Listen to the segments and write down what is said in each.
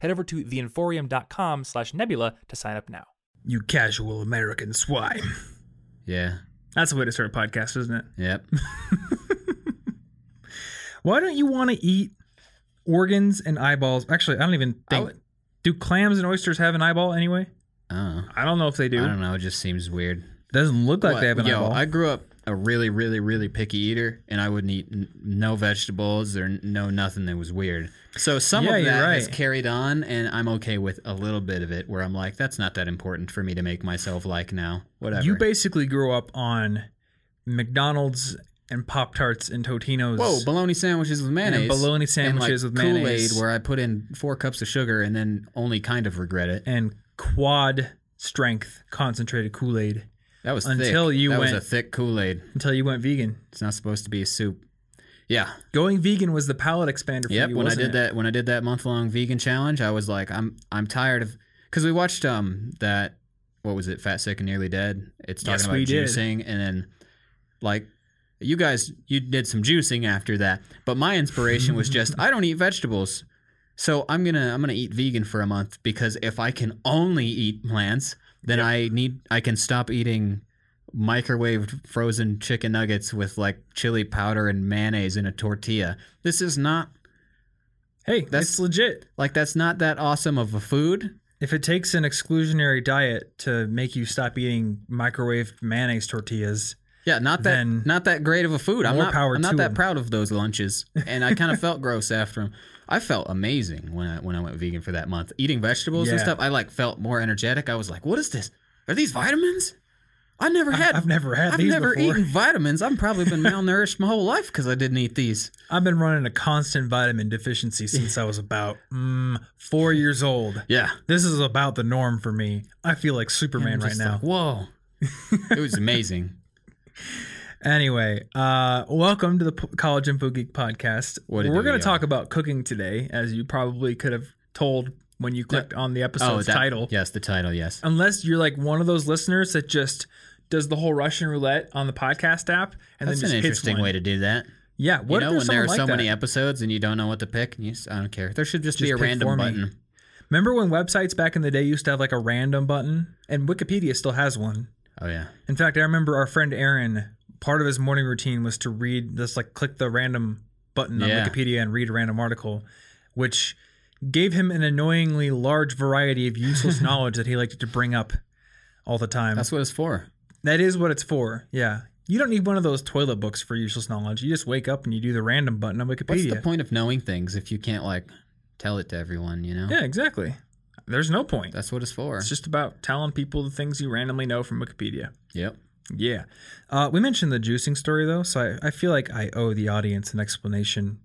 Head over to theinforium.com slash nebula to sign up now. You casual American swine. Yeah. That's the way to start a podcast, isn't it? Yep. Why don't you want to eat organs and eyeballs? Actually, I don't even think. would- Do clams and oysters have an eyeball anyway? Oh. I don't know if they do. I don't know. It just seems weird. Doesn't look like What? they have an Yo, eyeball. I grew up a really, really, really picky eater, and I wouldn't eat n- no vegetables or n- no nothing that was weird. So some Yeah, of that has carried on, and I'm okay with a little bit of it. Where I'm like, that's not that important for me to make myself like now. Whatever. you basically grew up on McDonald's and Pop Tarts and Totino's. Whoa, bologna sandwiches with mayonnaise. bologna sandwiches and with mayonnaise. Kool-Aid, where I put in four cups of sugar and then only kind of regret it. and quad strength concentrated Kool Aid That was Until thick. you that went- was a thick Kool-Aid. until you went vegan. It's not supposed to be a soup. Yeah, Going vegan was the palate expander for Yep. you. When I did it? that, when I did that month long vegan challenge, I was like, I'm I'm tired of because we watched um that what was it, Fat Sick and Nearly Dead. It's talking Yes, about we did. juicing, and then like you guys, you did some juicing after that. But my inspiration was just I don't eat vegetables, so I'm gonna I'm gonna eat vegan for a month because if I can only eat plants, then I need I can stop eating microwaved frozen chicken nuggets with like chili powder and mayonnaise in a tortilla. This is not Hey, That's- legit. like that's not that awesome of a food. If it takes an exclusionary diet to make you stop eating microwave mayonnaise tortillas, Yeah, not that not that great of a food. I'm not I'm not that proud of those lunches, and I kind of felt gross after them. I felt amazing when I when I went vegan for that month. Eating vegetables and Yeah. stuff, I like felt more energetic. I was like, "What is this? Are these vitamins?" I never had. I've never had these. I've these never before. eaten vitamins. I've probably been malnourished my whole life because I didn't eat these. I've been running a constant vitamin deficiency since I was about mm, four years old. Yeah, This is about the norm for me. I feel like Superman I'm right just now. like, Whoa, it was amazing. Anyway, uh, welcome to the P- College Info Geek podcast. What We're going to talk about cooking today, as you probably could have told when you clicked on the episode's that- title. Yes, the title. Yes. Unless you're like one of those listeners that just does the whole Russian roulette on the podcast app and That's then an just hits interesting one. way to do that. Yeah, what you know, when there are so many episodes and you don't know what to pick, you just, I don't care. There should just, be Just a pick random me. button. Remember when websites back in the day used to have like a random button, and Wikipedia still has one. Oh yeah. In fact, I remember our friend Aaron. Part of his morning routine was to read, just like click the random button on Yeah. Wikipedia and read a random article, which gave him an annoyingly large variety of useless knowledge that he liked to bring up all the time. That's what it's for. that is what it's for. Yeah. You don't need one of those toilet books for useless knowledge. You just wake up and you do the random button on Wikipedia. What's the point of knowing things if you can't like tell it to everyone? You know. Yeah, exactly. There's no point. That's what it's for. It's just about telling people the things you randomly know from Wikipedia. Yep. Yeah. Uh, we mentioned the juicing story, though, so I, I feel like I owe the audience an explanation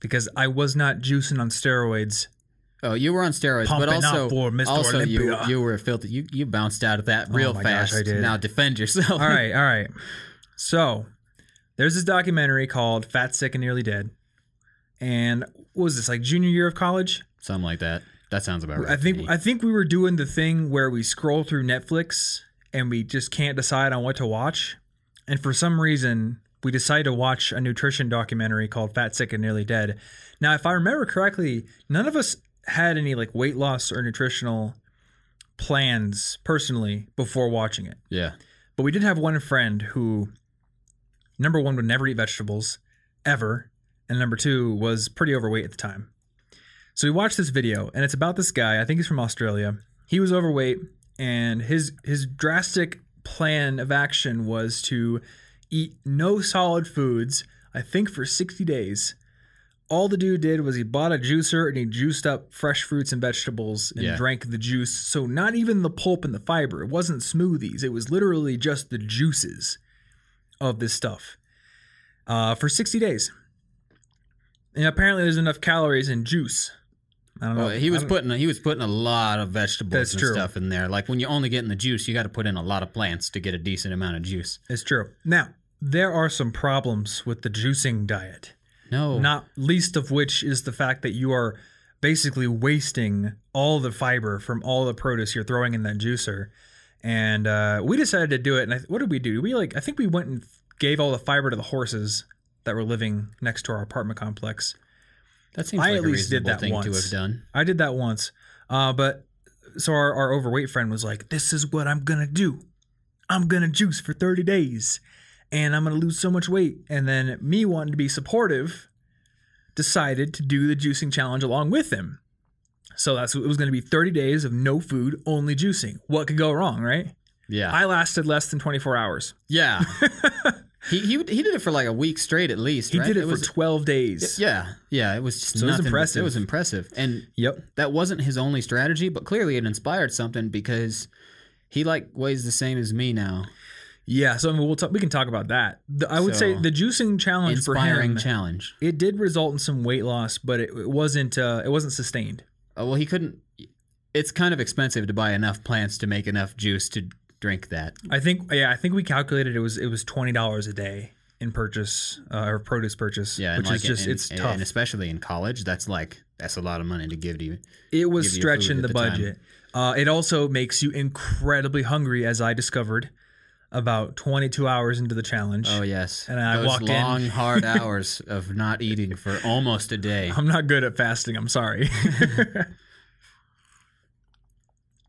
because I was not juicing on steroids. Oh, you were on steroids, but also for Mr. also you Olympia. you were filthy. You you bounced out of that real Oh my gosh, fast. Did. Now defend yourself. all right, all right. So there's this documentary called Fat, Sick, and Nearly Dead. And what was this, like junior year of college? Something like that. That sounds about right. I think. I think we were doing the thing where we scroll through Netflix and we just can't decide on what to watch. And for some reason, we decided to watch a nutrition documentary called Fat, Sick, and Nearly Dead. Now, if I remember correctly, none of us had any like weight loss or nutritional plans personally before watching it. yeah. But we did have one friend who, number one, would never eat vegetables ever, and number two was pretty overweight at the time. So we watched this video, and it's about this guy. I think he's from Australia. He was overweight, and his his drastic plan of action was to eat no solid foods. I think for sixty days. All the dude did was he bought a juicer and he juiced up fresh fruits and vegetables and Yeah. drank the juice. So not even the pulp and the fiber. It wasn't smoothies. It was literally just the juices of this stuff uh, for 60 days. And apparently there's enough calories in juice I don't know. He was putting he was putting a lot of vegetables That's and true. stuff in there. Like when you're only get in the juice, you got to put in a lot of plants to get a decent amount of juice. It's true. Now, there are some problems with the juicing diet. No, Not least of which is the fact that you are basically wasting all the fiber from all the produce you're throwing in that juicer. And uh, we decided to do it. And I, what did we do? We like I think we went and gave all the fiber to the horses that were living next to our apartment complex. That seems I like at a least did that thing to once. have done. I did that once. Uh, but so our, our overweight friend was like, This is what I'm gonna do. I'm gonna juice for 30 days and I'm gonna lose so much weight. And then me wanting to be supportive decided to do the juicing challenge along with him. So that's it was gonna be 30 days of no food, only juicing. What could go wrong, right? Yeah, I lasted less than 24 hours. yeah. he, he he did it for like a week straight at least. He right? did it, for was 12 days. yeah yeah. It was just So it was impressive. It was impressive, and Yep. that wasn't his only strategy, but clearly it inspired something because he like weighs the same as me now. Yeah. So I mean, we'll talk, we can talk about that. The- I would say the juicing challenge for Inspiring him. challenge. it did result in some weight loss, but it, it wasn't uh, it wasn't sustained. Uh, well, he couldn't. It's kind of expensive to buy enough plants to make enough juice to drink that. I think yeah, I think we calculated it was it was twenty dollars a day in purchase uh, or produce purchase, Yeah, which like is just it's tough. and especially in college, that's like that's a lot of money to give to you. it was stretching the the budget. Uh, it also makes you incredibly hungry, as I discovered about twenty two hours into the challenge. Oh yes, And I those walked in. long, hard hours of not eating for almost a day. I'm not good at fasting. I'm sorry.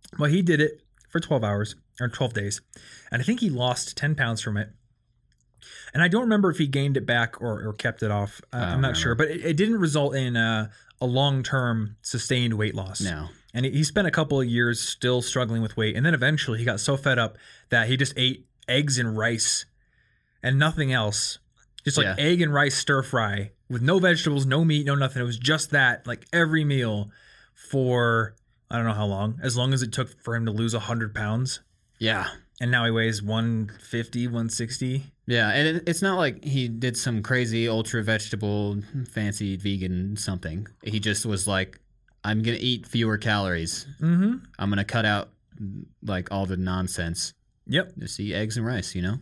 well, he did it for 12 hours or 12 days, and I think he lost 10 pounds from it. And I don't remember if he gained it back or, or kept it off. Uh, I'm not remember. sure, but it, it didn't result in uh, a long term sustained weight loss. No, And he, he spent a couple of years still struggling with weight. And then eventually he got so fed up that he just ate eggs and rice and nothing else. Just like Yeah. egg and rice stir fry with no vegetables, no meat, no nothing. It was just that, like every meal for I don't know how long, as long as it took for him to lose 100 pounds. Yeah, And now he weighs 150, 160. yeah, and it, it's not like he did some crazy ultra vegetable, fancy vegan something. He just was like, I'm gonna eat fewer calories. Mm-hmm. I'm gonna cut out like all the nonsense. Yep. Just eat eggs and rice, you know,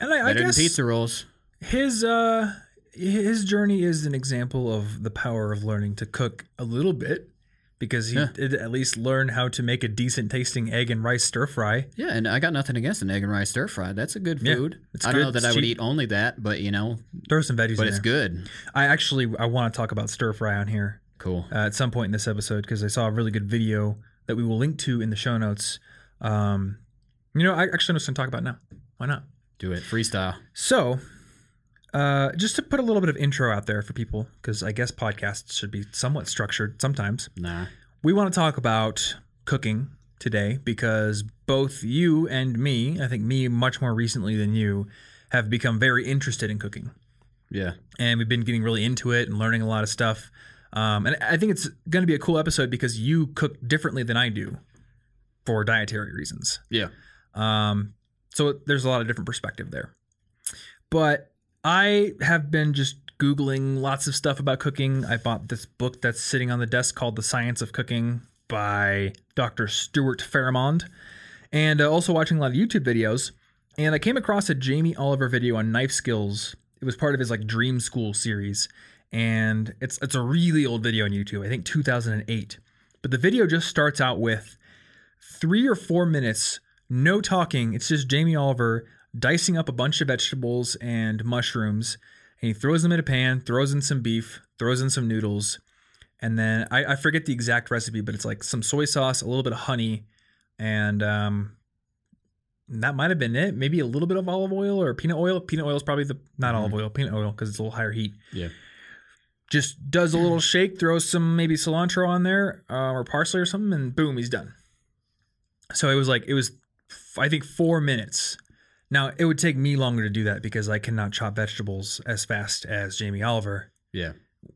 And I, I guess pizza rolls. his uh his journey is an example of the power of learning to cook a little bit because he Yeah. did at least learn how to make a decent tasting egg and rice stir fry. Yeah, and I got nothing against an egg and rice stir fry. That's a good Yeah, food. it's I don't good, know that it's I would cheap. eat only that, but you know, Throw some veggies in but it's there. good. I actually I want to talk about stir fry on here Cool. uh, at some point in this episode because I saw a really good video that we will link to in the show notes. Um, you know, I actually know something to talk about now. Why not? Do it freestyle. So, uh, just to put a little bit of intro out there for people, because I guess podcasts should be somewhat structured sometimes. Nah. We want to talk about cooking today because both you and me, I think me much more recently than you, have become very interested in cooking. Yeah. And we've been getting really into it and learning a lot of stuff. Um, and I think it's going to be a cool episode because you cook differently than I do for dietary reasons. Yeah. Um, so there's a lot of different perspective there. But I have been just Googling lots of stuff about cooking. I bought this book that's sitting on the desk called The Science of Cooking by Dr. Stuart Farrimond, and uh, also watching a lot of YouTube videos. And I came across a Jamie Oliver video on knife skills. It was part of his like Dream School series, and it's it's a really old video on YouTube. I think 2008. But the video just starts out with three or four minutes, no talking. It's just Jamie Oliver dicing up a bunch of vegetables and mushrooms, and he throws them in a pan, throws in some beef, throws in some noodles, and then I, I forget the exact recipe, but it's like some soy sauce, a little bit of honey, and um, that might have been it. Maybe a little bit of olive oil or peanut oil. Peanut oil is probably the not olive oil, peanut oil because it's a little higher heat. Yeah. Just does a little shake, throws some maybe cilantro on there uh, or parsley or something, and boom, he's done. So it was like it was, I think four minutes. Now it would take me longer to do that because I cannot chop vegetables as fast as Jamie Oliver, Yeah.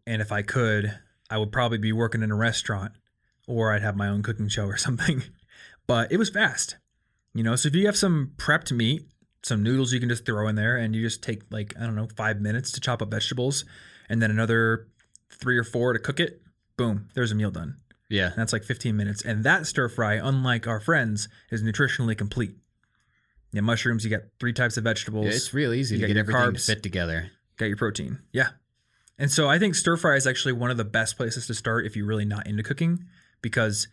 and if I could, I would probably be working in a restaurant or I'd have my own cooking show or something. But it was fast, you know. So if you have some prepped meat, some noodles you can just throw in there, and you just take like I don't know five minutes to chop up vegetables, and then another three or four to cook it. boom, there's a meal done. Yeah. And that's like 15 minutes. And that stir fry, unlike our friends, is nutritionally complete. Yeah, mushrooms, you got three types of vegetables. Yeah, it's real easy You to get everything carbs. to fit together. got your protein. Yeah. And so I think stir fry is actually one of the best places to start if you're really not into cooking because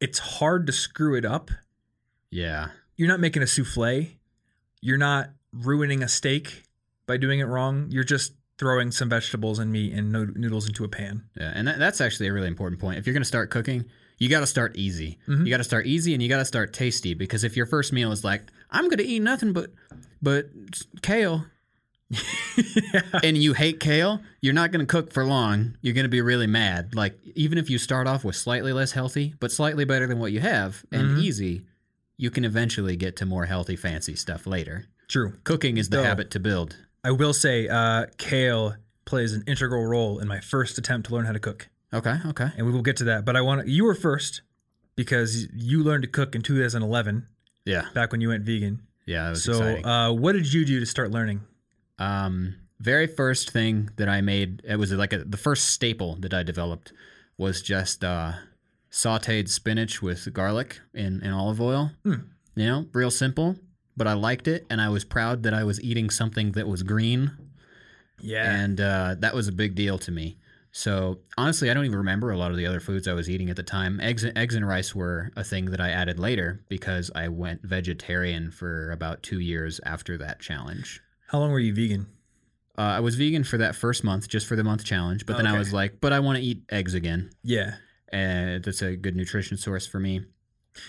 it's hard to screw it up. Yeah. You're not making a souffle. You're not ruining a steak by doing it wrong. You're just throwing some vegetables and meat and no- noodles into a pan. Yeah, and that, that's actually a really important point. If you're going to start cooking, you got to start easy. Mhm. You got to start easy, and you got to start tasty. Because if your first meal is like, "I'm going to eat nothing but but kale," and you hate kale, you're not going to cook for long. You're going to be really mad. Like even if you start off with slightly less healthy, but slightly better than what you have, and Mhm. easy, you can eventually get to more healthy, fancy stuff later. True. Cooking is the Though- habit to build. I will say uh, kale plays an integral role in my first attempt to learn how to cook. Okay, okay. And we will get to that. But I want you were first because you learned to cook in 2011, Yeah, back when you went vegan. yeah. So, uh, what did you do to start learning? Um, very first thing that I made, it was like a, the first staple that I developed was just uh, sauteed spinach with garlic and, and olive oil. Hmm. You know, real simple, but I liked it, and I was proud that I was eating something that was green, Yeah. and uh, that was a big deal to me. So honestly, I don't even remember a lot of the other foods I was eating at the time. Eggs, eggs and rice were a thing that I added later because I went vegetarian for about two years after that challenge. How long were you vegan? Uh, I was vegan for that first month, just for the month challenge. But then I was like, but I want to eat eggs again. Yeah. And that's a good nutrition source for me.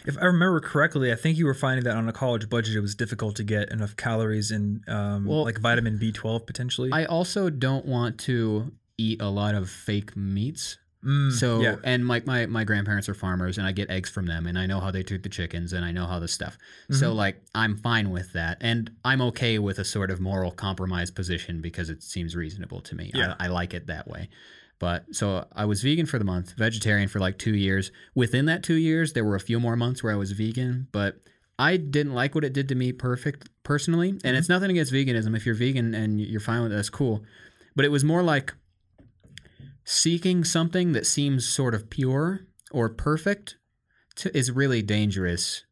If I remember correctly, I think you were finding that on a college budget, it was difficult to get enough calories and um, Well, like vitamin B12 potentially. I also don't want to eat a lot of fake meats. Mm, So, yeah. and like my, my grandparents are farmers and I get eggs from them and I know how they treat the chickens and I know how this stuff. So, Mm-hmm. like, I'm fine with that. And I'm okay with a sort of moral compromise position because it seems reasonable to me. Yeah. I, I like it that way. But so I was vegan for the month, vegetarian for like two years. Within that two years, there were a few more months where I was vegan, but I didn't like what it did to me perfect personally. And Mm-hmm. it's nothing against veganism. If you're vegan and you're fine with it, that's cool. But it was more like seeking something that seems sort of pure or perfect to, is really dangerous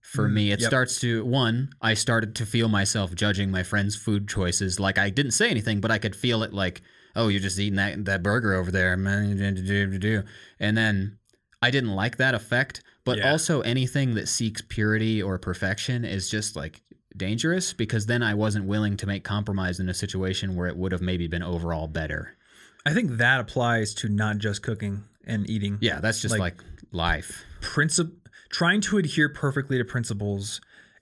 for Mm, me. It yep. starts to one, I started to feel myself judging my friends' food choices. Like I didn't say anything, but I could feel it. Like, oh, you're just eating that that burger over there. And then I didn't like that effect. But Yeah. also anything that seeks purity or perfection is just like dangerous because then I wasn't willing to make compromise in a situation where it would have maybe been overall better. I think that applies to not just cooking and eating. Yeah, that's just Like- like, life. Princip- trying to adhere perfectly to principles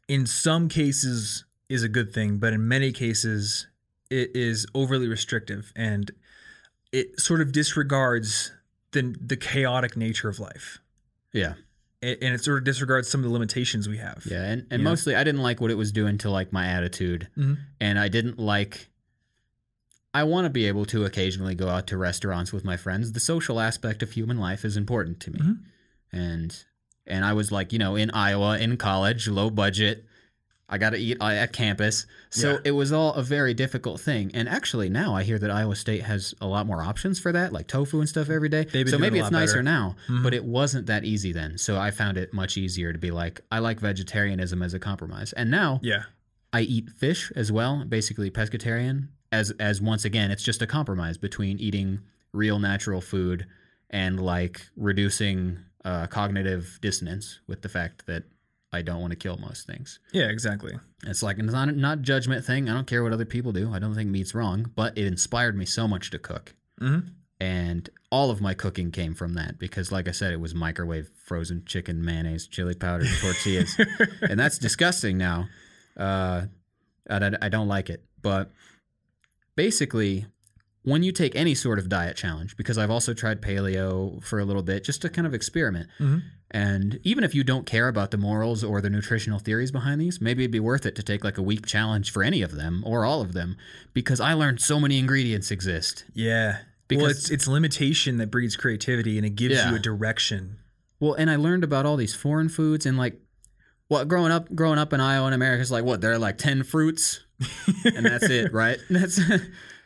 in some cases is a good thing, but in many cases it is overly restrictive and it sort of disregards the the chaotic nature of life. Yeah. And it sort of disregards some of the limitations we have. Yeah, and, and mostly I didn't like what it was doing to like my attitude. Mhm. And I didn't like I want to be able to occasionally go out to restaurants with my friends. The social aspect of human life is important to me. Mhm. And and I was like, you know, in Iowa, in college, low budget. I got to eat uh, at campus. So Yeah. it was all a very difficult thing. And actually now I hear that Iowa State has a lot more options for that, like tofu and stuff every day. So maybe it's nicer better. now, Mhm. but it wasn't that easy then. So I found it much easier to be like, I like vegetarianism as a compromise. And now Yeah. I eat fish as well, basically pescatarian. As as once again, it's just a compromise between eating real natural food and like reducing uh, cognitive dissonance with the fact that I don't want to kill most things. Yeah, exactly. It's like it's not not judgment thing. I don't care what other people do. I don't think meat's wrong, but it inspired me so much to cook. Mhm. And all of my cooking came from that because, like I said, it was microwave frozen chicken, mayonnaise, chili powder, tortillas and that's disgusting now. Uh, I- I don't like it. But basically, when you take any sort of diet challenge, because I've also tried paleo for a little bit just to kind of experiment. Mhm. And even if you don't care about the morals or the nutritional theories behind these, maybe it'd be worth it to take like a week challenge for any of them or all of them because I learned so many ingredients exist. Yeah. well, Because- it's it's limitation that breeds creativity and it gives Yeah. you a direction. Well, and I learned about all these foreign foods and like what growing up growing up in Iowa and America is like what there are like 10 fruits and that's it, right? That's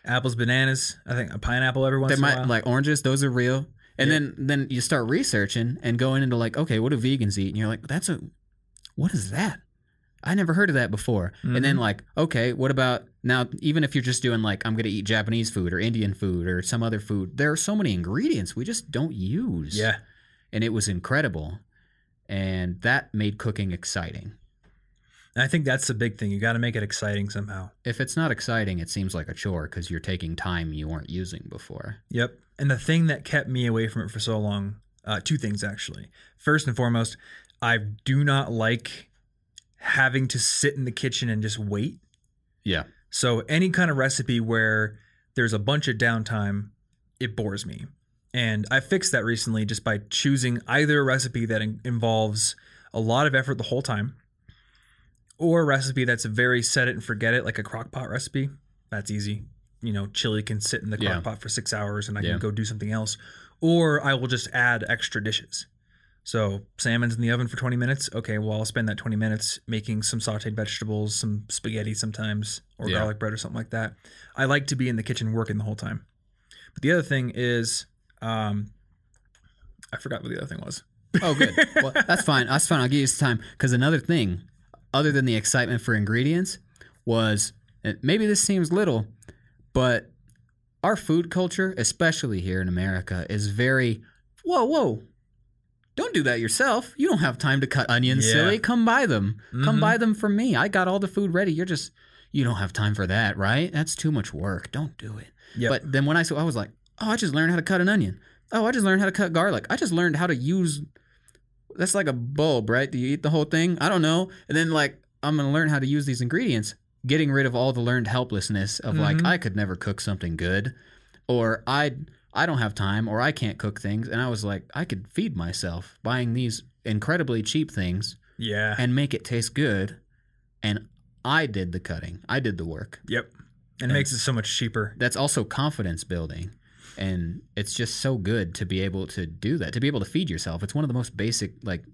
Apples, bananas. I think a pineapple every once they in a while. like oranges, those are real. And Yeah. then then you start researching and going into like, okay, what do vegans eat? And you're like, that's a what is that? I never heard of that before. And then Mhm. like, okay, what about now even if you're just doing like I'm gonna eat Japanese food or Indian food or some other food, there are so many ingredients we just don't use. Yeah. And it was incredible. And that made cooking exciting. And I think that's the big thing. You got to make it exciting somehow. If it's not exciting, it seems like a chore because you're taking time you weren't using before. Yep. And the thing that kept me away from it for so long, uh, two things actually. First and foremost, I do not like having to sit in the kitchen and just wait. Yeah. So any kind of recipe where there's a bunch of downtime, it bores me. And I fixed that recently just by choosing either a recipe that in- involves a lot of effort the whole time or a recipe that's very set it and forget it, like a crock pot recipe. That's easy. You know, chili can sit in the crock Yeah. pot for six hours and I Yeah. can go do something else. Or I will just add extra dishes. So salmon's in the oven for 20 minutes. Okay, well, I'll spend that 20 minutes making some sauteed vegetables, some spaghetti sometimes, or Yeah. garlic bread or something like that. I like to be in the kitchen working the whole time. But the other thing is, um, I forgot what the other thing was. Oh, good. well, that's fine. That's fine. I'll give you some time. Because another thing, other than the excitement for ingredients, was maybe this seems little, but our food culture, especially here in America, is very whoa, whoa. Don't do that yourself. You don't have time to cut onions, Yeah. silly. Come buy them. Come Mhm. buy them from me. I got all the food ready. You're just, you don't have time for that, right? That's too much work. Don't do it. Yep. But then when I saw, I was like, oh, I just learned how to cut an onion. Oh, I just learned how to cut garlic. I just learned how to use. That's like a bulb, right? Do you eat the whole thing? I don't know. And then like I'm gonna learn how to use these ingredients, getting rid of all the learned helplessness of like Mhm. I could never cook something good, or I I don't have time, or I can't cook things. And I was like, I could feed myself buying these incredibly cheap things yeah. and make it taste good. And I did the cutting. I did the work yep. And it makes it so much cheaper. that's also confidence building and it's just so good to be able to do that to be able to feed yourself it's one of the most basic like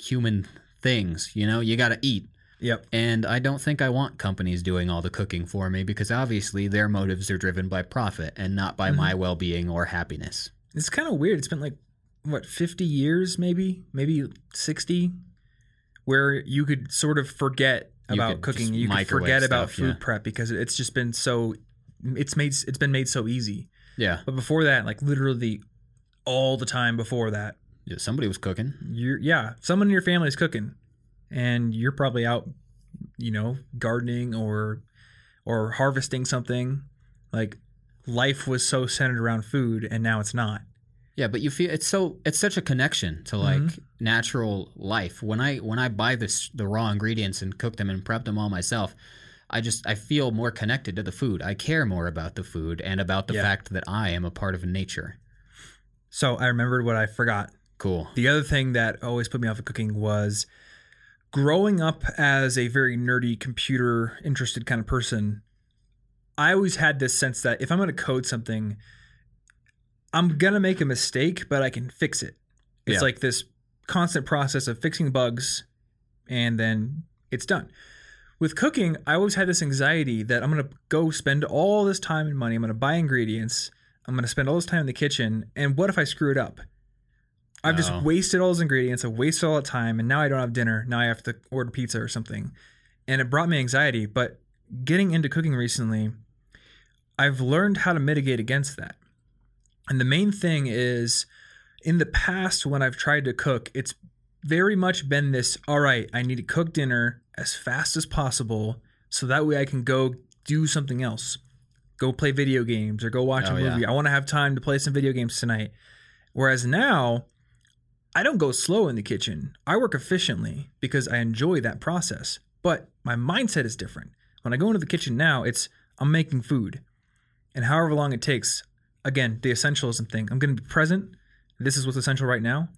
human things you know you got to eat Yep. and i don't think i want companies doing all the cooking for me because obviously their motives are driven by profit and not by mm-hmm. my well-being or happiness It's kind of weird. It's been like what 50 years maybe, maybe 60 where you could sort of forget You about cooking. You could forget about food yeah. prep because it's just been so it's made it's been made so easy. Yeah, But before that, like literally all the time before that, yeah somebody was cooking you're yeah, someone in your family is cooking and you're probably out, you know, gardening or or harvesting something. Like life was so centered around food and now it's not. Yeah, but you feel it's so it's such a connection to like Mhm. natural life. When I when I buy this the raw ingredients and cook them and prep them all myself, I just I feel more connected to the food. I care more about the food and about the Yeah. fact that I am a part of nature. So I remembered what I forgot. Cool. The other thing that always put me off of cooking was growing up as a very nerdy computer interested kind of person. I always had this sense that if I'm going to code something, I'm going to make a mistake, but I can fix it. It's Yeah. like this constant process of fixing bugs and then it's done. With cooking, I always had this anxiety that I'm going to go spend all this time and money. I'm going to buy ingredients. I'm going to spend all this time in the kitchen. And what if I screw it up? I've just Oh. wasted all those ingredients. I've wasted all that time. And now I don't have dinner. Now I have to order pizza or something. And it brought me anxiety. But getting into cooking recently, I've learned how to mitigate against that. And the main thing is in the past, when I've tried to cook, it's very much been this all right, I need to cook dinner as fast as possible so that way I can go do something else. Go play video games or go watch Oh, a yeah. movie. I want to have time to play some video games tonight. Whereas now, I don't go slow in the kitchen. I work efficiently because I enjoy that process. But my mindset is different. When I go into the kitchen now, it's I'm making food. And however long it takes, again, the essentialism thing. I'm going to be present. This is what's essential right now.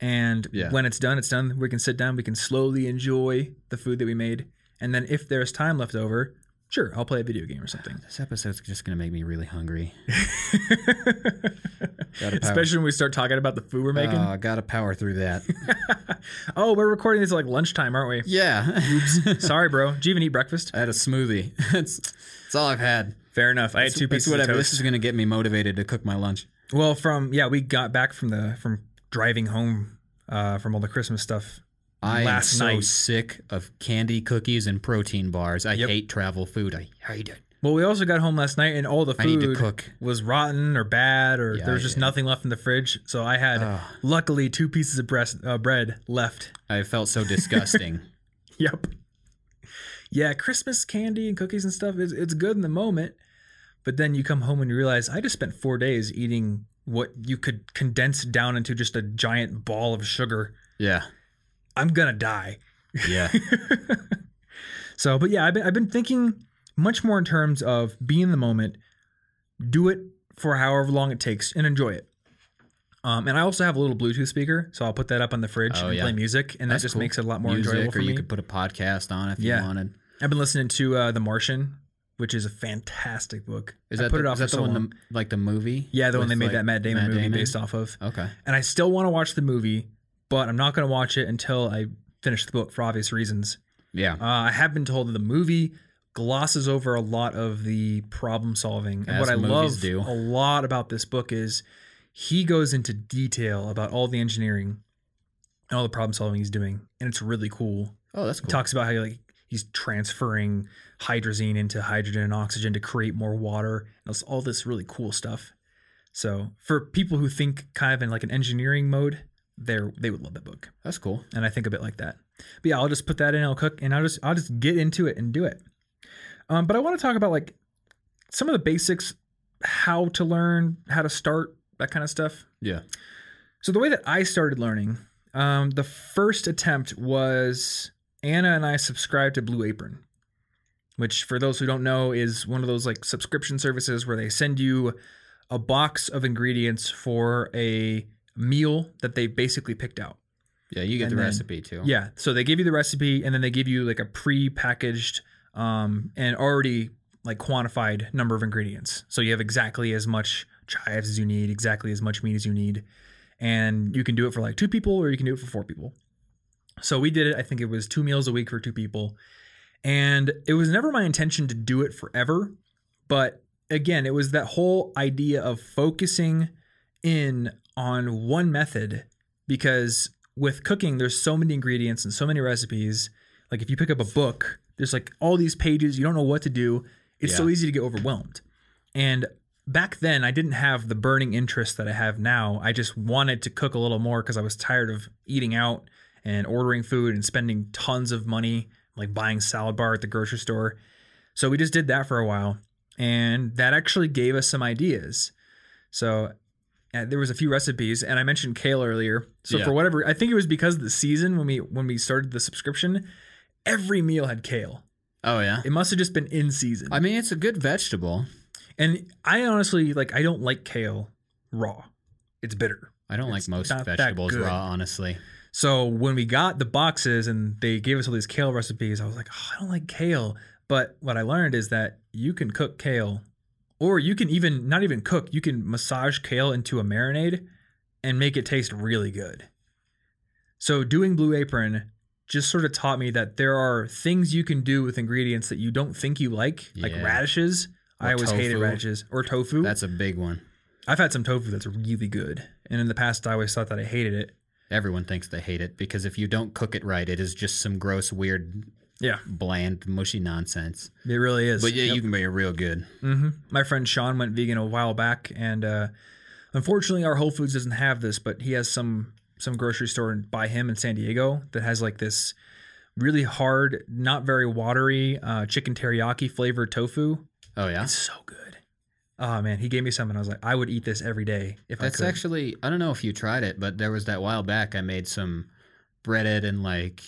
And Yeah. when it's done, it's done. We can sit down, we can slowly enjoy the food that we made. And then if there's time left over, sure, I'll play a video game or something. This episode's just gonna make me really hungry. Especially when we start talking about the food we're making. Uh, gotta power through that. oh, we're recording this at like lunchtime, aren't we? yeah. Sorry, bro. Did you even eat breakfast? I had a smoothie. That's that's all I've had. Fair enough. I had It's, two pieces whatever. This is gonna get me motivated to cook my lunch. Well, from yeah, we got back from the from driving home uh, from all the Christmas stuff. I Last am so night. sick of candy, cookies, and protein bars. I Yep. hate travel food. I hate it. Well, we also got home last night and all the I need to food cook. was rotten or bad or Yeah, there was just nothing left in the fridge. So I had luckily two pieces of breast, uh, bread left. I felt so disgusting. Yep. Yeah, Christmas candy and cookies and stuff is it's good in the moment, but then you come home and you realize I just spent four days eating what you could condense down into just a giant ball of sugar. yeah. I'm gonna die. Yeah. So, but yeah, I've been I've been thinking much more in terms of be in the moment, do it for however long it takes, and enjoy it. Um, and I also have a little Bluetooth speaker, so I'll put that up on the fridge Oh, and yeah. play music, and That's that just cool. makes it a lot more Music, enjoyable for or you could put a podcast on if Yeah. you wanted. I've been listening to uh, The Martian, which is a fantastic book. Is I put the, it off is that the so one, the, like the movie? yeah, the one they made like, that Matt Damon Matt movie Damon? based off of. Okay. And I still want to watch the movie, but I'm not going to watch it until I finish the book for obvious reasons. Yeah. Uh, I have been told that the movie glosses over a lot of the problem solving. And As what I love do. a lot about this book is he goes into detail about all the engineering and all the problem solving he's doing. And it's really cool. Oh, that's He cool. talks about how like he's transferring hydrazine into hydrogen and oxygen to create more water. And it's all this really cool stuff. So for people who think kind of in like an engineering mode, they're they would love that book That's cool. and I think a bit like that. But yeah, I'll just put that in. I'll cook, and I'll just I'll just get into it and do it. Um, but I want to talk about like some of the basics, how to learn, how to start, that kind of stuff. Yeah. So the way that I started learning, um, the first attempt was Anna and I subscribed to Blue Apron, which for those who don't know is one of those like subscription services where they send you a box of ingredients for a meal that they basically picked out. Yeah, you get And the then- recipe too. Yeah. So they give you the recipe and then they give you like a pre-packaged um, and already like quantified number of ingredients. So you have exactly as much chives as you need, exactly as much meat as you need. And you can do it for like two people or you can do it for four people. So we did it. I think it was two meals a week for two people. And it was never my intention to do it forever. But again, it was that whole idea of focusing in on one method because with cooking, there's so many ingredients and so many recipes. Like if you pick up a book, there's like all these pages, you don't know what to do. It's so easy to get overwhelmed. And back then, I didn't have the burning interest that I have now. I just wanted to cook a little more because I was tired of eating out and ordering food and spending tons of money, like buying salad bar at the grocery store. So we just did that for a while, and that actually gave us some ideas. So uh, there was a few recipes, and I mentioned kale earlier. So Yeah. for whatever, I think it was because of the season when we when we started the subscription, every meal had kale. Oh yeah. It must have just been in season. I mean, it's a good vegetable. and I honestly like I don't like kale raw. It's bitter. I don't It's like most vegetables raw, honestly. So when we got the boxes and they gave us all these kale recipes, I was like, oh, I don't like kale. But what I learned is that you can cook kale, or you can even not even cook. You can massage kale into a marinade and make it taste really good. So doing Blue Apron just sort of taught me that there are things you can do with ingredients that you don't think you like, like radishes. Or I always hated radishes or tofu. That's a big one. I've had some tofu that's really good, and in the past I always thought that I hated it. Everyone thinks they hate it because if you don't cook it right, it is just some gross, weird, Yeah, bland, mushy nonsense. it really is. But yeah, Yep. you can make it real good. hmm My friend Sean went vegan a while back, and uh, unfortunately, our Whole Foods doesn't have this, but he has some some grocery store by him in San Diego that has like this really hard, not very watery uh, chicken teriyaki flavored tofu. Oh yeah. It's so good. Oh man, he gave me some, and I was like, I would eat this every day if That's I could. actually I don't know if you tried it, but there was that while back I made some breaded and like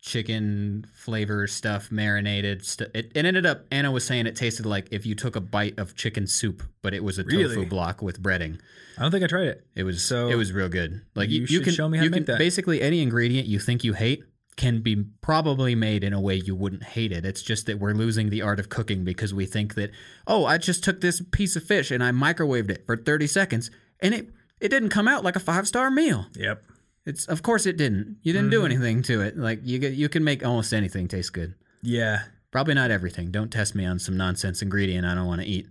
chicken flavor stuff marinated st- it, it ended up Anna was saying it tasted like if you took a bite of chicken soup but it was a Really? tofu block with breading. I don't think I tried it. It was So, it was real good. Like you you, you should can show me how you to can make that. basically any ingredient you think you hate can be probably made in a way you wouldn't hate it. It's just that we're losing the art of cooking because we think that oh, I just took this piece of fish and I microwaved it for 30 seconds and it it didn't come out like a five-star meal. Yep. It's of course it didn't. You didn't do Mhm. anything to it. Like you get you can make almost anything taste good. Yeah. Probably not everything. Don't test me on some nonsense ingredient I don't want to eat.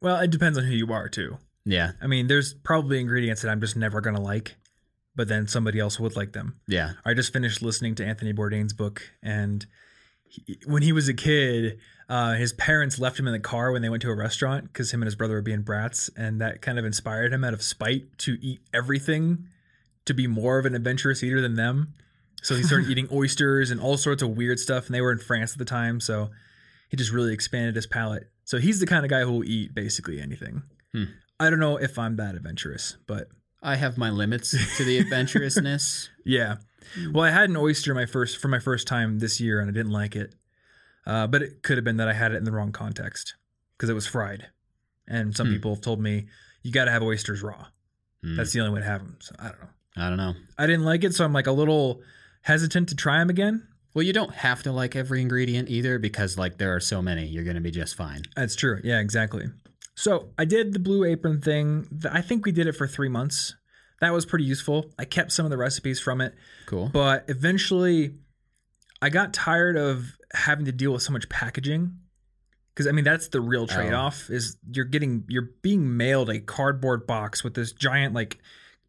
Well, it depends on who you are too. Yeah. I mean, there's probably ingredients that I'm just never gonna like, but then somebody else would like them. Yeah. I just finished listening to Anthony Bourdain's book, and he, when he was a kid, uh, his parents left him in the car when they went to a restaurant because him and his brother were being brats, and that kind of inspired him out of spite to eat everything, to be more of an adventurous eater than them. So he started eating oysters and all sorts of weird stuff, and they were in France at the time, so he just really expanded his palate. So he's the kind of guy who will eat basically anything. Hmm. I don't know if I'm that adventurous, but I have my limits to the adventurousness. Yeah. Well, I had an oyster my first for my first time this year, and I didn't like it. Uh, but it could have been that I had it in the wrong context because it was fried, and some Hmm. people have told me you got to have oysters raw. Hmm. That's the only way to have them. So I don't know. I don't know. I didn't like it, so I'm like a little hesitant to try them again. Well, you don't have to like every ingredient either because like there are so many. You're going to be just fine. That's true. Yeah, exactly. So I did the blue apron thing. I think we did it for three months. That was pretty useful. I kept some of the recipes from it. Cool. but eventually I got tired of having to deal with so much packaging because I mean that's the real oh. trade-off is you're getting you're being mailed a cardboard box with this giant like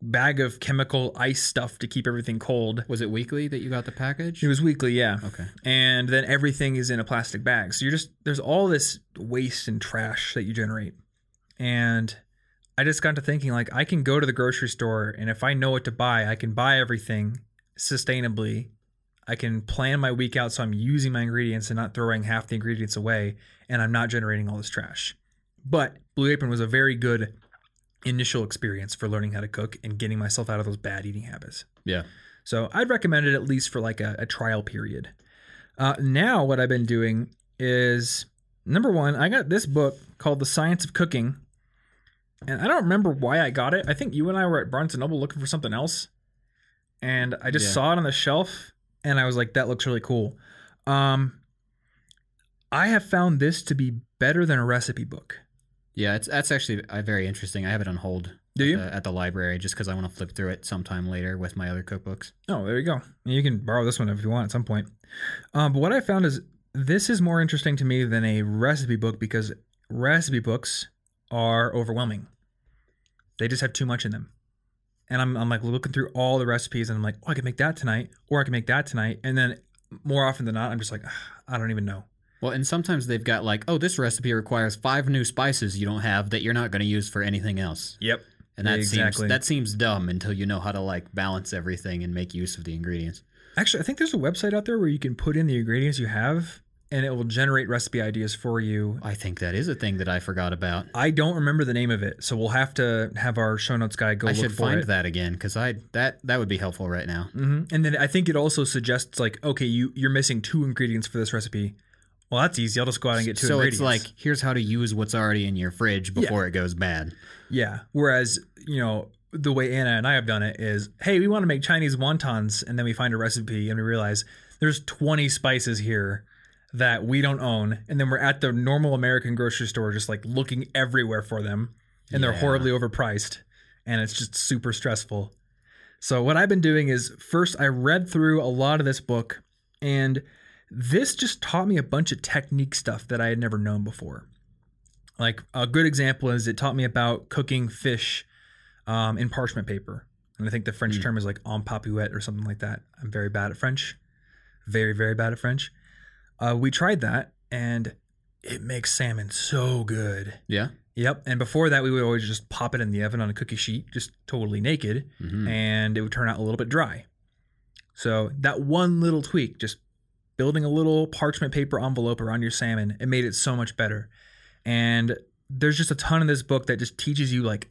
bag of chemical ice stuff to keep everything cold. Was it weekly that you got the package? It was weekly, yeah. okay. And then everything is in a plastic bag. So you're just there's all this waste and trash that you generate. And I just got to thinking like I can go to the grocery store and if I know what to buy, I can buy everything sustainably. I can plan my week out so I'm using my ingredients and not throwing half the ingredients away and I'm not generating all this trash. But Blue Apron was a very good initial experience for learning how to cook and getting myself out of those bad eating habits. Yeah. So I'd recommend it at least for like a, a trial period. Uh, now, what I've been doing is number one, I got this book called The Science of Cooking. And I don't remember why I got it. I think you and I were at Barnes and Noble looking for something else. And I just Yeah. saw it on the shelf and I was like, that looks really cool. Um, I have found this to be better than a recipe book. Yeah, it's that's actually uh, very interesting. I have it on hold. Do at you? the- at the library just because I want to flip through it sometime later with my other cookbooks. Oh, there you go. You can borrow this one if you want at some point. Um, but what I found is this is more interesting to me than a recipe book because recipe books are overwhelming. They just have too much in them. And I'm, I'm like looking through all the recipes and I'm like, oh, I can make that tonight, or I can make that tonight. And then more often than not, I'm just like, I don't even know. Well, and sometimes they've got like, oh, this recipe requires five new spices you don't have that you're not going to use for anything else. Yep. And that Exactly. seems that seems dumb until you know how to like balance everything and make use of the ingredients. Actually, I think there's a website out there where you can put in the ingredients you have and it will generate recipe ideas for you I think that is a thing that I forgot about. I don't remember the name of it, so we'll have to have our show notes guy go I look should for find it. that again because I that that would be helpful right now. hmm And then I think it also suggests like, okay, you you're missing two ingredients for this recipe. Well, that's easy. I'll just go out and get two so ingredients. it's like here's how to use what's already in your fridge before it goes bad. yeah. Whereas you know the way Anna and I have done it is, hey, we want to make Chinese wontons, and then we find a recipe and we realize there's 20 spices here that we don't own, and then we're at the normal American grocery store just like looking everywhere for them, and they're horribly overpriced, and it's just super stressful. So what I've been doing is first I read through a lot of this book, and this just taught me a bunch of technique stuff that I had never known before. Like a good example is it taught me about cooking fish um, in parchment paper, and I think the French Hmm. term is like en papouette or something like that. I'm very bad at French, very very bad at French. Uh, we tried that, and it makes salmon so good. Yeah. Yep. And before that, we would always just pop it in the oven on a cookie sheet, just totally naked, hmm and it would turn out a little bit dry. So that one little tweak, just building a little parchment paper envelope around your salmon, it made it so much better. And there's just a ton in this book that just teaches you like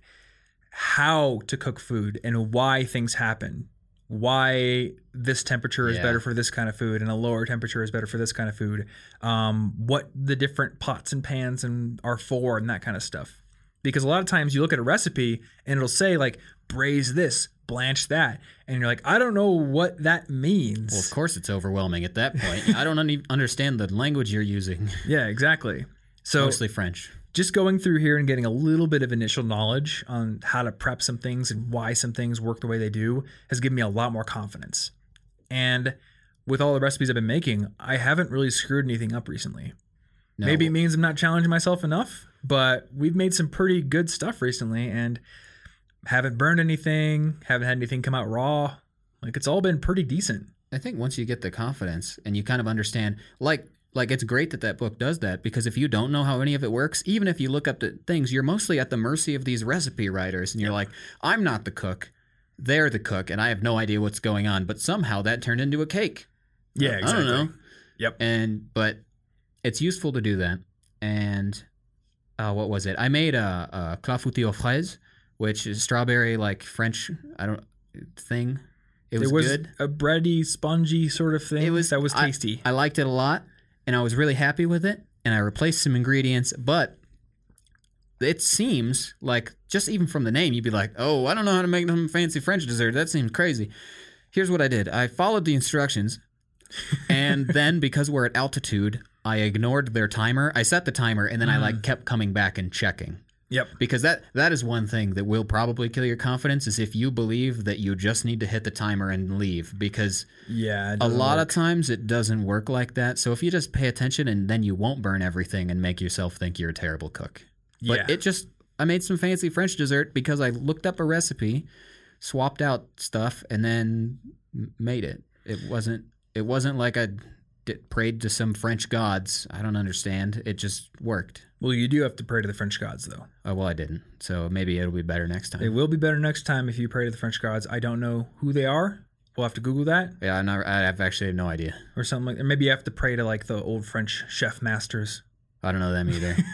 how to cook food and why things happen. Why this temperature is Yeah. better for this kind of food and a lower temperature is better for this kind of food. Um, what the different pots and pans and are for and that kind of stuff. Because a lot of times you look at a recipe and it'll say like braise this, blanch that, and you're like, I don't know what that means. Well, of course it's overwhelming at that point. I don't un- understand the language you're using. Yeah, exactly. So Mostly French. just going through here and getting a little bit of initial knowledge on how to prep some things and why some things work the way they do has given me a lot more confidence. And with all the recipes I've been making, I haven't really screwed anything up recently. No. Maybe it means I'm not challenging myself enough. But we've made some pretty good stuff recently and haven't burned anything, haven't had anything come out raw. Like it's all been pretty decent. I think once you get the confidence and you kind of understand, like, like it's great that that book does that because if you don't know how any of it works, even if you look up the things, you're mostly at the mercy of these recipe writers, and you're like, I'm not the cook, they're the cook, and I have no idea what's going on. But somehow that turned into a cake. Yeah, I don't know. Yep. And but it's useful to do that. And uh, what was it? I made a, a clafoutis aux fraises, which is strawberry like French. I don't thing. It was, good. a bready, spongy sort of thing. It was- that was I- tasty. I liked it a lot, and I was really happy with it. And I replaced some ingredients, but it seems like just even from the name, you'd be like, "Oh, I don't know how to make some fancy French dessert. That seems crazy." Here's what I did: I followed the instructions, and then because we're at altitude, I ignored their timer. I set the timer, and then I like mm. kept coming back and checking yep. because that that is one thing that will probably kill your confidence is if you believe that you just need to hit the timer and leave because Yeah. a lot work. of times it doesn't work like that. So if you just pay attention and then you won't burn everything and make yourself think you're a terrible cook. But yeah. it just I made some fancy French dessert because I looked up a recipe, swapped out stuff and then made it. It wasn't it wasn't like I d- prayed to some French gods. I don't understand. It just worked. well, you do have to pray to the French gods, though. Oh well, I didn't. So maybe it'll be better next time. It will be better next time if you pray to the French gods. I don't know who they are. We'll have to Google that Yeah, I'm not, I have actually no idea. or something like. Or maybe you have to pray to like the old French chef masters. I don't know them either.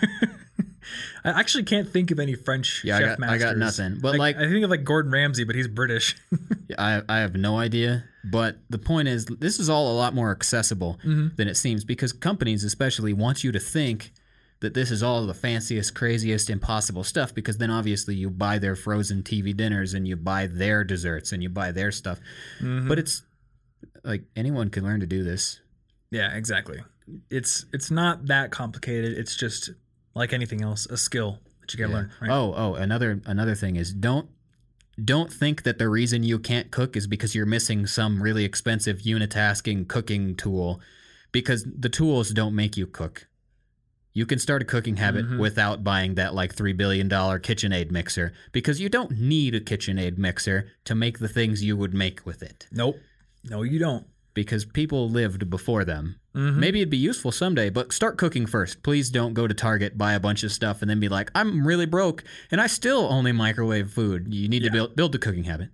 I actually can't think of any French Yeah, I chef got- I masters. got nothing. But, like- I think of like Gordon Ramsay, but he's British. I, I have no idea. But the point is, this is all a lot more accessible mm-hmm. than it seems because companies, especially, want you to think that this is all the fanciest, craziest, impossible stuff because then obviously you buy their frozen TV dinners and you buy their desserts and you buy their stuff. Mm-hmm. But it's like anyone can learn to do this. yeah, exactly. It's it's not that complicated. It's just like anything else, a skill that you gotta learn. Right? Oh, oh, another another thing is don't don't think that the reason you can't cook is because you're missing some really expensive unitasking cooking tool because the tools don't make you cook. You can start a cooking habit Mhm. without buying that like 3 billion dollar KitchenAid mixer because you don't need a KitchenAid mixer to make the things you would make with it Nope. No, you don't. because people lived before them. Mhm. Maybe it'd be useful someday, but start cooking first. Please don't go to Target, buy a bunch of stuff, and then be like, I'm really broke, and I still only microwave food. You need Yeah. to build build the cooking habit.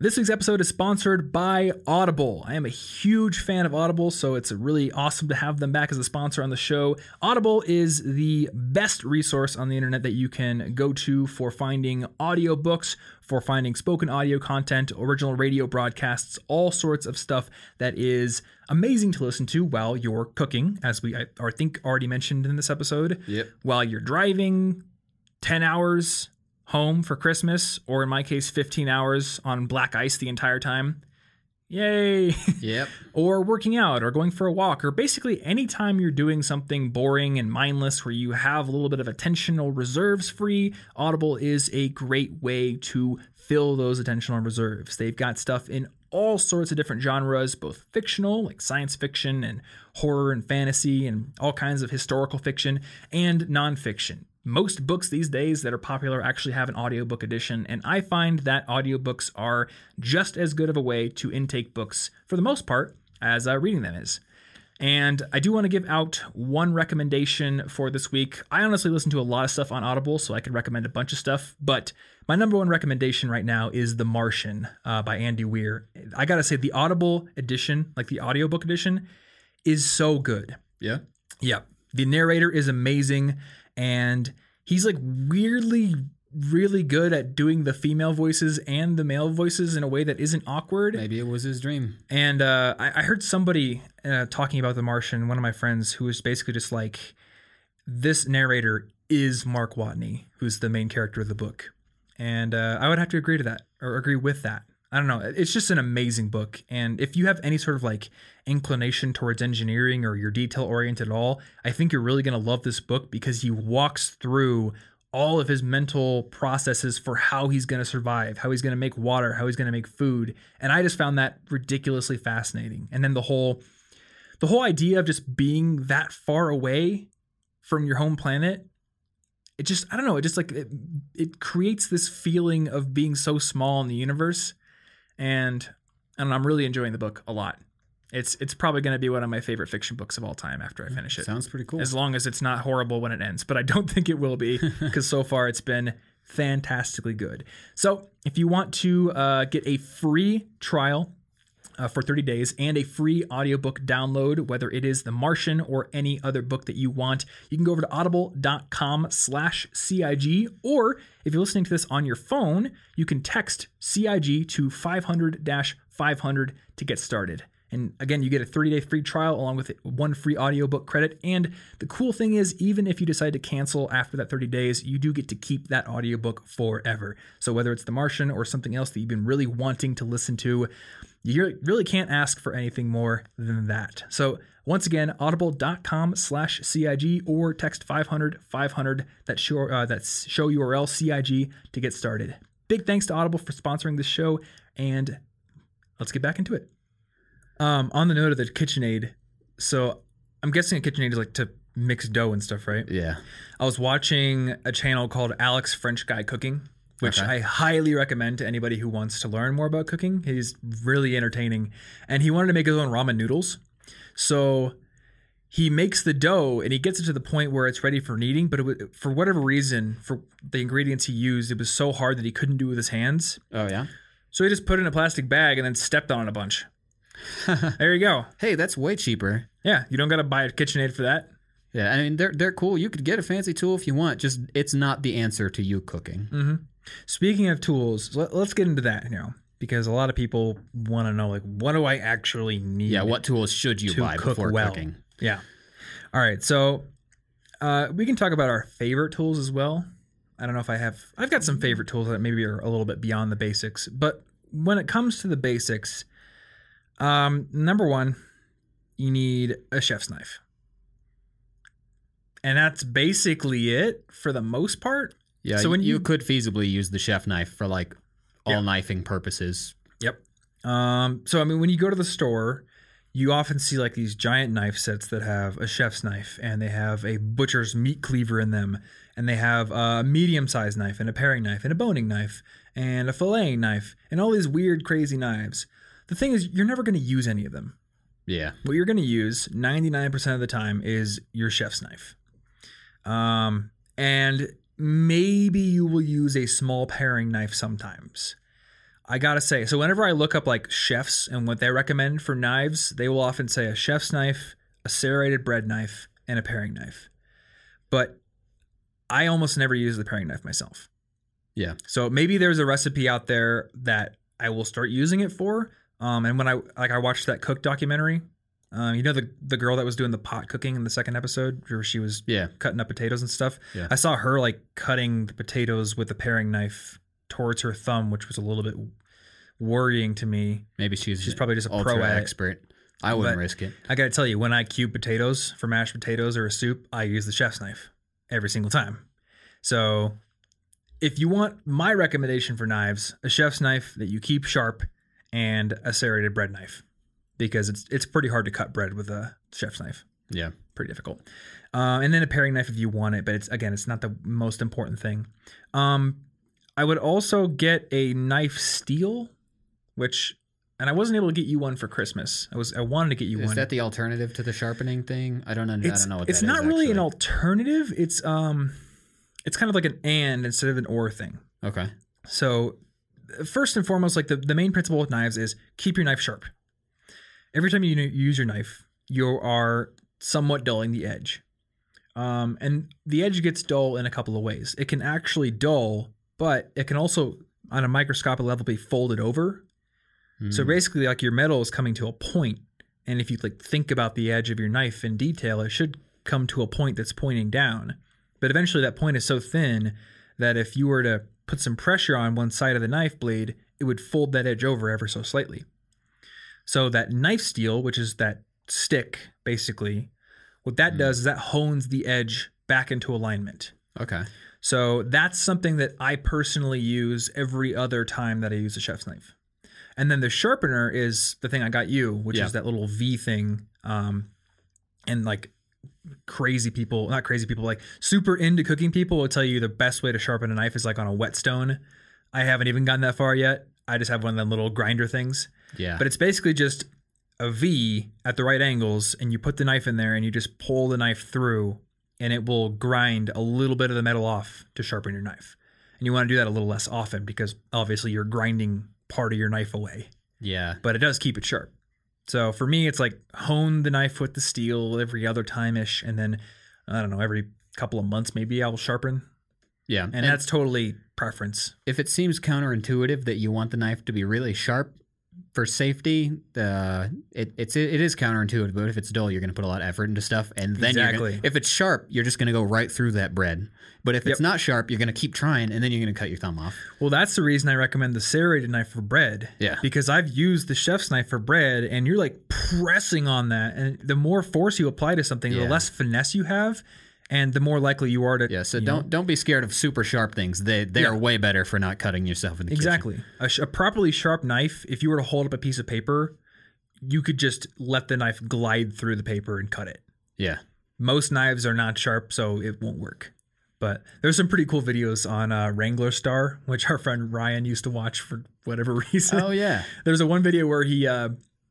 This week's episode is sponsored by Audible. I am a huge fan of Audible, so it's really awesome to have them back as a sponsor on the show. Audible is the best resource on the internet that you can go to for finding audiobooks, for finding spoken audio content, original radio broadcasts, all sorts of stuff that is amazing to listen to while you're cooking, as we I, I think already mentioned in this episode. Yep. While you're driving 10 hours home for Christmas, or in my case, 15 hours on black ice the entire time. Yay! Yep. or working out, or going for a walk, or basically anytime you're doing something boring and mindless where you have a little bit of attentional reserves free, Audible is a great way to fill those attentional reserves. They've got stuff in all sorts of different genres, both fictional, like science fiction and horror and fantasy, and all kinds of historical fiction, and nonfiction. Most books these days that are popular actually have an audiobook edition, and I find that audiobooks are just as good of a way to intake books for the most part as uh, reading them is. And I do want to give out one recommendation for this week. I honestly listen to a lot of stuff on Audible, so I could recommend a bunch of stuff. But my number one recommendation right now is The Martian uh, by Andy Weir. I gotta say, the Audible edition, like the audiobook edition, is so good. Yeah. Yeah. The narrator is amazing and he's like weirdly really good at doing the female voices and the male voices in a way that isn't awkward. Maybe it was his dream. And uh, I, I heard somebody uh, talking about The Martian, one of my friends, who was basically just like, this narrator is Mark Watney, who's the main character of the book. And uh, I would have to agree to that or agree with that. I don't know. It's just an amazing book. And if you have any sort of like inclination towards engineering or you're detail oriented at all, I think you're really going to love this book because he walks through all of his mental processes for how he's going to survive, how he's going to make water, how he's going to make food. And I just found that ridiculously fascinating. And then the whole the whole idea of just being that far away from your home planet it just I don't know, it just like it, it creates this feeling of being so small in the universe, and and I'm really enjoying the book a lot. It's it's probably going to be one of my favorite fiction books of all time after I finish it. Sounds pretty cool. As long as it's not horrible when it ends, but I don't think it will be because so far it's been fantastically good. So if you want to uh, get a free trial uh, for 30 days and a free audiobook download, whether it is The Martian or any other book that you want, you can go over to audible.com slash CIG, or if you're listening to this on your phone, you can text CIG to 500-500 to get started. And again, you get a 30 day free trial along with one free audiobook credit. And the cool thing is, even if you decide to cancel after that 30 days, you do get to keep that audiobook forever. So whether it's The Martian or something else that you've been really wanting to listen to, you really can't ask for anything more than that. So once again, audible.com slash CIG or text 500 500 that show, uh, that show URL CIG to get started. Big thanks to Audible for sponsoring this show, and let's get back into it. Um, on the note of the KitchenAid, so I'm guessing a KitchenAid is like to mix dough and stuff, right? yeah. I was watching a channel called Alex French Guy Cooking, which Okay. I highly recommend to anybody who wants to learn more about cooking. He's really entertaining, and he wanted to make his own ramen noodles. So he makes the dough and he gets it to the point where it's ready for kneading, but it, wa- for whatever reason, for the ingredients he used, it was so hard that he couldn't do it with his hands. Oh yeah. So he just put it in a plastic bag and then stepped on it a bunch. there you go. Hey, that's way cheaper. Yeah, you don't got to buy a KitchenAid for that. Yeah, I mean they're they're cool. You could get a fancy tool if you want. Just it's not the answer to you cooking. Mm-hmm. Speaking of tools, let, us get into that now because a lot of people want to know like what do I actually need? Yeah, what tools should you to buy cook before well? cooking? Yeah. All right, so uh, we can talk about our favorite tools as well. I don't know if I have. I've got some favorite tools that maybe are a little bit beyond the basics, but when it comes to the basics, um, number one, you need a chef's knife, and that's basically it for the most part. Yeah, So when you, you- could feasibly use the chef knife for like all knifing purposes. Yep. Um, so I mean, when you go to the store, you often see like these giant knife sets that have a chef's knife and they have a butcher's meat cleaver in them, and they have a medium-sized knife and a paring knife and a boning knife and a filleting knife and all these weird, crazy knives. The thing is, you're never going to use any of them. Yeah. What you're going to use 99% of the time is your chef's knife. Um, and maybe you will use a small paring knife sometimes. I gotta say, so whenever I look up like chefs and what they recommend for knives, they will often say a chef's knife, a serrated bread knife, and a paring knife. But I almost never use the paring knife myself. Yeah. So maybe there's a recipe out there that I will start using it for. Um, and when I like I watched that cook documentary, um, you know the the girl that was doing the pot cooking in the second episode, where she was Yeah. cutting up potatoes and stuff. Yeah. I saw her like cutting the potatoes with a paring knife towards her thumb, which was a little bit worrying to me. Maybe she's She's probably just a pro expert. I wouldn't But- risk it. I gotta tell you, when I cube potatoes for mashed potatoes or a soup, I use the chef's knife every single time. So, if you want my recommendation for knives, a chef's knife that you keep sharp and a serrated bread knife, because it's it's pretty hard to cut bread with a chef's knife. Yeah. Pretty difficult. Uh, and then a paring knife if you want it, but it's again, it's not the most important thing. Um, I would also get a knife steel, which. And I wasn't able to get you one for Christmas. I was I wanted to get you Is one. Is that the alternative to the sharpening thing? I don't know. I don't know what that is. it's not is, really an alternative. It's um, it's kind of like an and instead of an or thing. Okay. So first and foremost, like the, the main principle with knives is keep your knife sharp. Every time you use your knife, you are somewhat dulling the edge. Um, and the edge gets dull in a couple of ways. It can actually dull, but it can also, on a microscopic level, be folded over. So Mm. basically, like your metal is coming to a point, and if you like think about the edge of your knife in detail, it should come to a point that's pointing down. But eventually, that point is so thin that if you were to put some pressure on one side of the knife blade, it would fold that edge over ever so slightly. So that knife steel, which is that stick, basically, what that Mm. does is that hones the edge back into alignment. okay. So that's something that I personally use every other time that I use a chef's knife. And then the sharpener is the thing I got you, which Yeah. is that little V thing. Um, and like crazy people, not crazy people, like super into cooking people will tell you the best way to sharpen a knife is like on a whetstone. I haven't even gotten that far yet. I just have one of them little grinder things. Yeah. But it's basically just a V at the right angles, and you put the knife in there and you just pull the knife through, and it will grind a little bit of the metal off to sharpen your knife. And you want to do that a little less often because obviously you're grinding part of your knife away, yeah. but it does keep it sharp. So for me, it's like hone the knife with the steel every other time ish, and then I don't know, every couple of months maybe I'll sharpen. Yeah. And, that's totally preference. if it seems counterintuitive that you want the knife to be really sharp for safety, uh, it, it's it is counterintuitive. But if it's dull, you're going to put a lot of effort into stuff, and then Exactly. gonna, if it's sharp, you're just going to go right through that bread. But if it's not sharp, you're going to keep trying, and then you're going to cut your thumb off. Well, that's the reason I recommend the serrated knife for bread. Yeah. Because I've used the chef's knife for bread, and you're like pressing on that, and the more force you apply to something, the less finesse you have, and the more likely you are to. Yeah, so don't know- don't be scared of super sharp things. They they Yeah. are way better for not cutting yourself in the kitchen. exactly a, sh- a properly sharp knife. If you were to hold up a piece of paper, you could just let the knife glide through the paper and cut it. Yeah. Most knives are not sharp, so it won't work. But there's some pretty cool videos on uh, Wranglerstar, which our friend Ryan used to watch for whatever reason. Oh yeah. There's a one video where he uh,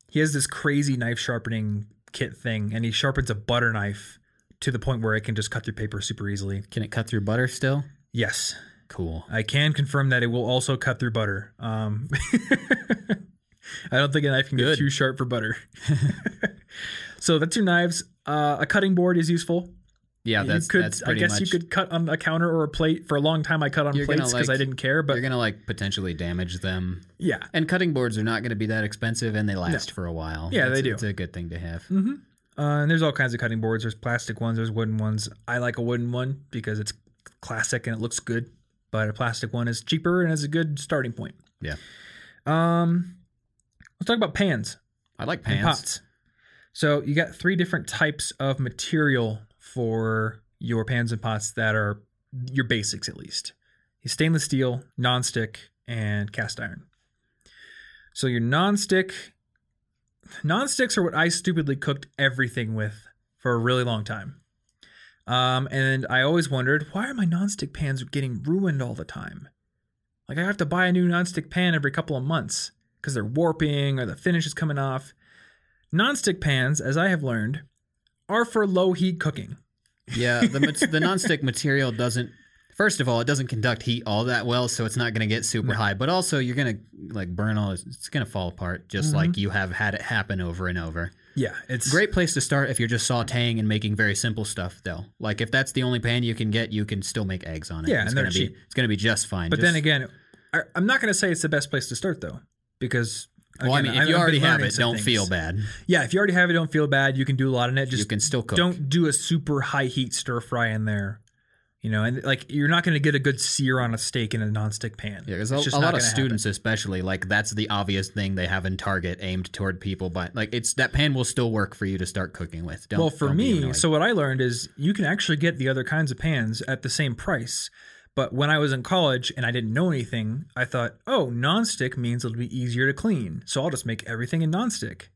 he has this crazy knife sharpening kit thing, and he sharpens a butter knife to the point where it can just cut through paper super easily. Can it cut through butter still? Yes, Cool. I can confirm that it will also cut through butter. Um, I don't think a knife can Good. get too sharp for butter. so that's your knives. Uh, a cutting board is useful. Yeah, that's you could, that's I guess much. you could cut on a counter or a plate. For a long time, I cut on You're plates because I didn't care. But you're gonna like potentially damage them. yeah, And cutting boards are not going to be that expensive, and they last for a while. Yeah, they do. It's a good thing to have. Uh, and there's all kinds of cutting boards. There's plastic ones. There's wooden ones. I like a wooden one because it's classic and it looks good. But a plastic one is cheaper and is a good starting point. Yeah. Um, let's talk about pans I like and pans. pots. So you got three different types of material for your pans and pots that are your basics at least. Stainless steel, nonstick, and cast iron. So your nonstick non-sticks are what I stupidly cooked everything with for a really long time. Um, and I always wondered why are my nonstick pans getting ruined all the time? Like I have to buy a new nonstick pan every couple of months because they're warping or the finish is coming off. Nonstick pans, as I have learned, are for low heat cooking. Yeah, the the nonstick material doesn't. First of all, it doesn't conduct heat all that well, so it's not going to get super high. But also, you're going to like burn all. It's going to fall apart, just Mm-hmm. like you have had it happen over and over. Yeah, it's Great place to start if you're just sautéing and making very simple stuff, though. Like if that's the only pan you can get, you can still make eggs on it. Yeah, it's and they're gonna be cheap. it's going to be just fine. But Just- then again, I, I'm not going to say it's the best place to start though, because well, I mean, if I've- you already have it, don't things. feel bad. Yeah, if you already have it, don't feel bad. You can do a lot in it. Just you can still cook. don't do a super high heat stir fry in there. You know, and like you're not going to get a good sear on a steak in a nonstick pan. Yeah, because a, just a lot of students, especially, like that's the obvious thing they have in Target aimed toward people. But like, it's that pan will still work for you to start cooking with. Don't, Well, for me, so what I learned is you can actually get the other kinds of pans at the same price. But when I was in college and I didn't know anything, I thought, oh, nonstick means it'll be easier to clean. So I'll just make everything in nonstick.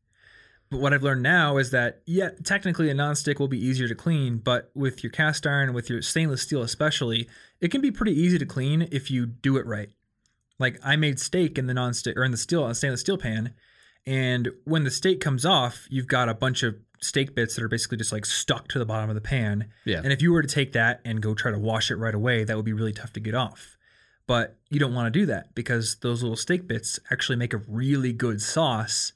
But what I've learned now is that, yeah, technically a nonstick will be easier to clean, but with your cast iron, with your stainless steel especially, it can be pretty easy to clean if you do it right. Like I made steak in the nonstick or in the steel uh, stainless steel pan, and when the steak comes off, you've got a bunch of steak bits that are basically just like stuck to the bottom of the pan. Yeah. And if you were to take that and go try to wash it right away, that would be really tough to get off. But you don't want to do that because those little steak bits actually make a really good sauce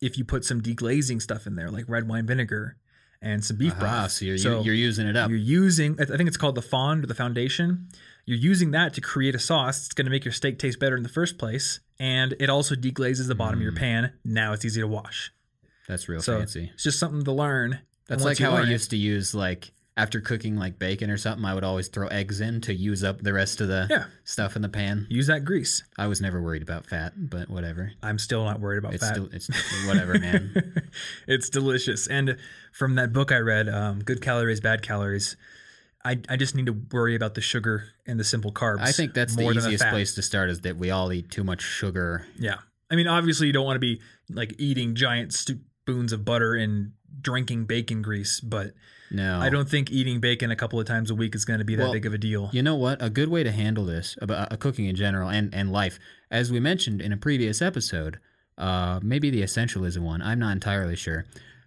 if you put some deglazing stuff in there, like red wine vinegar and some beef Ah, broth. so you're, you're using it up. You're using, I think it's called the fond or the foundation. You're using that to create a sauce. It's going to make your steak taste better in the first place. And it also deglazes the bottom of your pan. Now it's easy to wash. That's real So fancy. it's just something to learn. That's like how I learn it- used to use like after cooking like bacon or something. I would always throw eggs in to use up the rest of the Yeah. stuff in the pan. use that grease. I was never worried about fat, but whatever. I'm still not worried about It's that. still it's whatever, man. it's delicious. And from that book I read, um, Good Calories, Bad Calories, I, I just need to worry about the sugar and the simple carbs. I think that's the easiest fat. place to start is that we all eat too much sugar. Yeah. I mean, obviously, you don't want to be like eating giant spoons of butter and drinking bacon grease, but No, I don't think eating bacon a couple of times a week is going to be that Well, big of a deal. You know what? A good way to handle this about uh, cooking in general and, and life, as we mentioned in a previous episode, uh, maybe the essentialism one. I'm not entirely sure,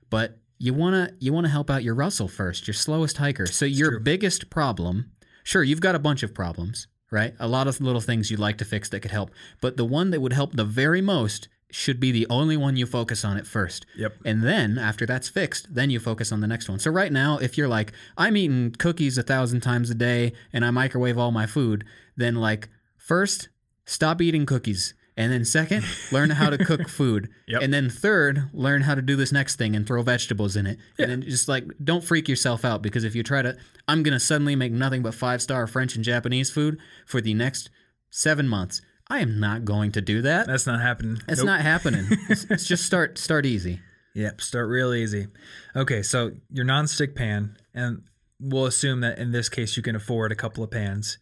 but you wanna you wanna help out your Russell first, your slowest hiker. So your true. biggest problem, sure, you've got a bunch of problems, right? A lot of little things you'd like to fix that could help, but the one that would help the very most should be the only one you focus on at first. Yep. And then after that's fixed, then you focus on the next one. So right now, if you're like, I'm eating cookies a thousand times a day and I microwave all my food, then like first, stop eating cookies. And then second, learn how to cook food. Yep. And then third, learn how to do this next thing and throw vegetables in it. Yeah. And then just like don't freak yourself out because if you try to I'm gonna suddenly make nothing but five star French and Japanese food for the next seven months. I am not going to do that. That's not happening. It's Nope. not happening. it's, it's just start start easy. Yep, start real easy. Okay, so your nonstick pan, and we'll assume that in this case you can afford a couple of pans.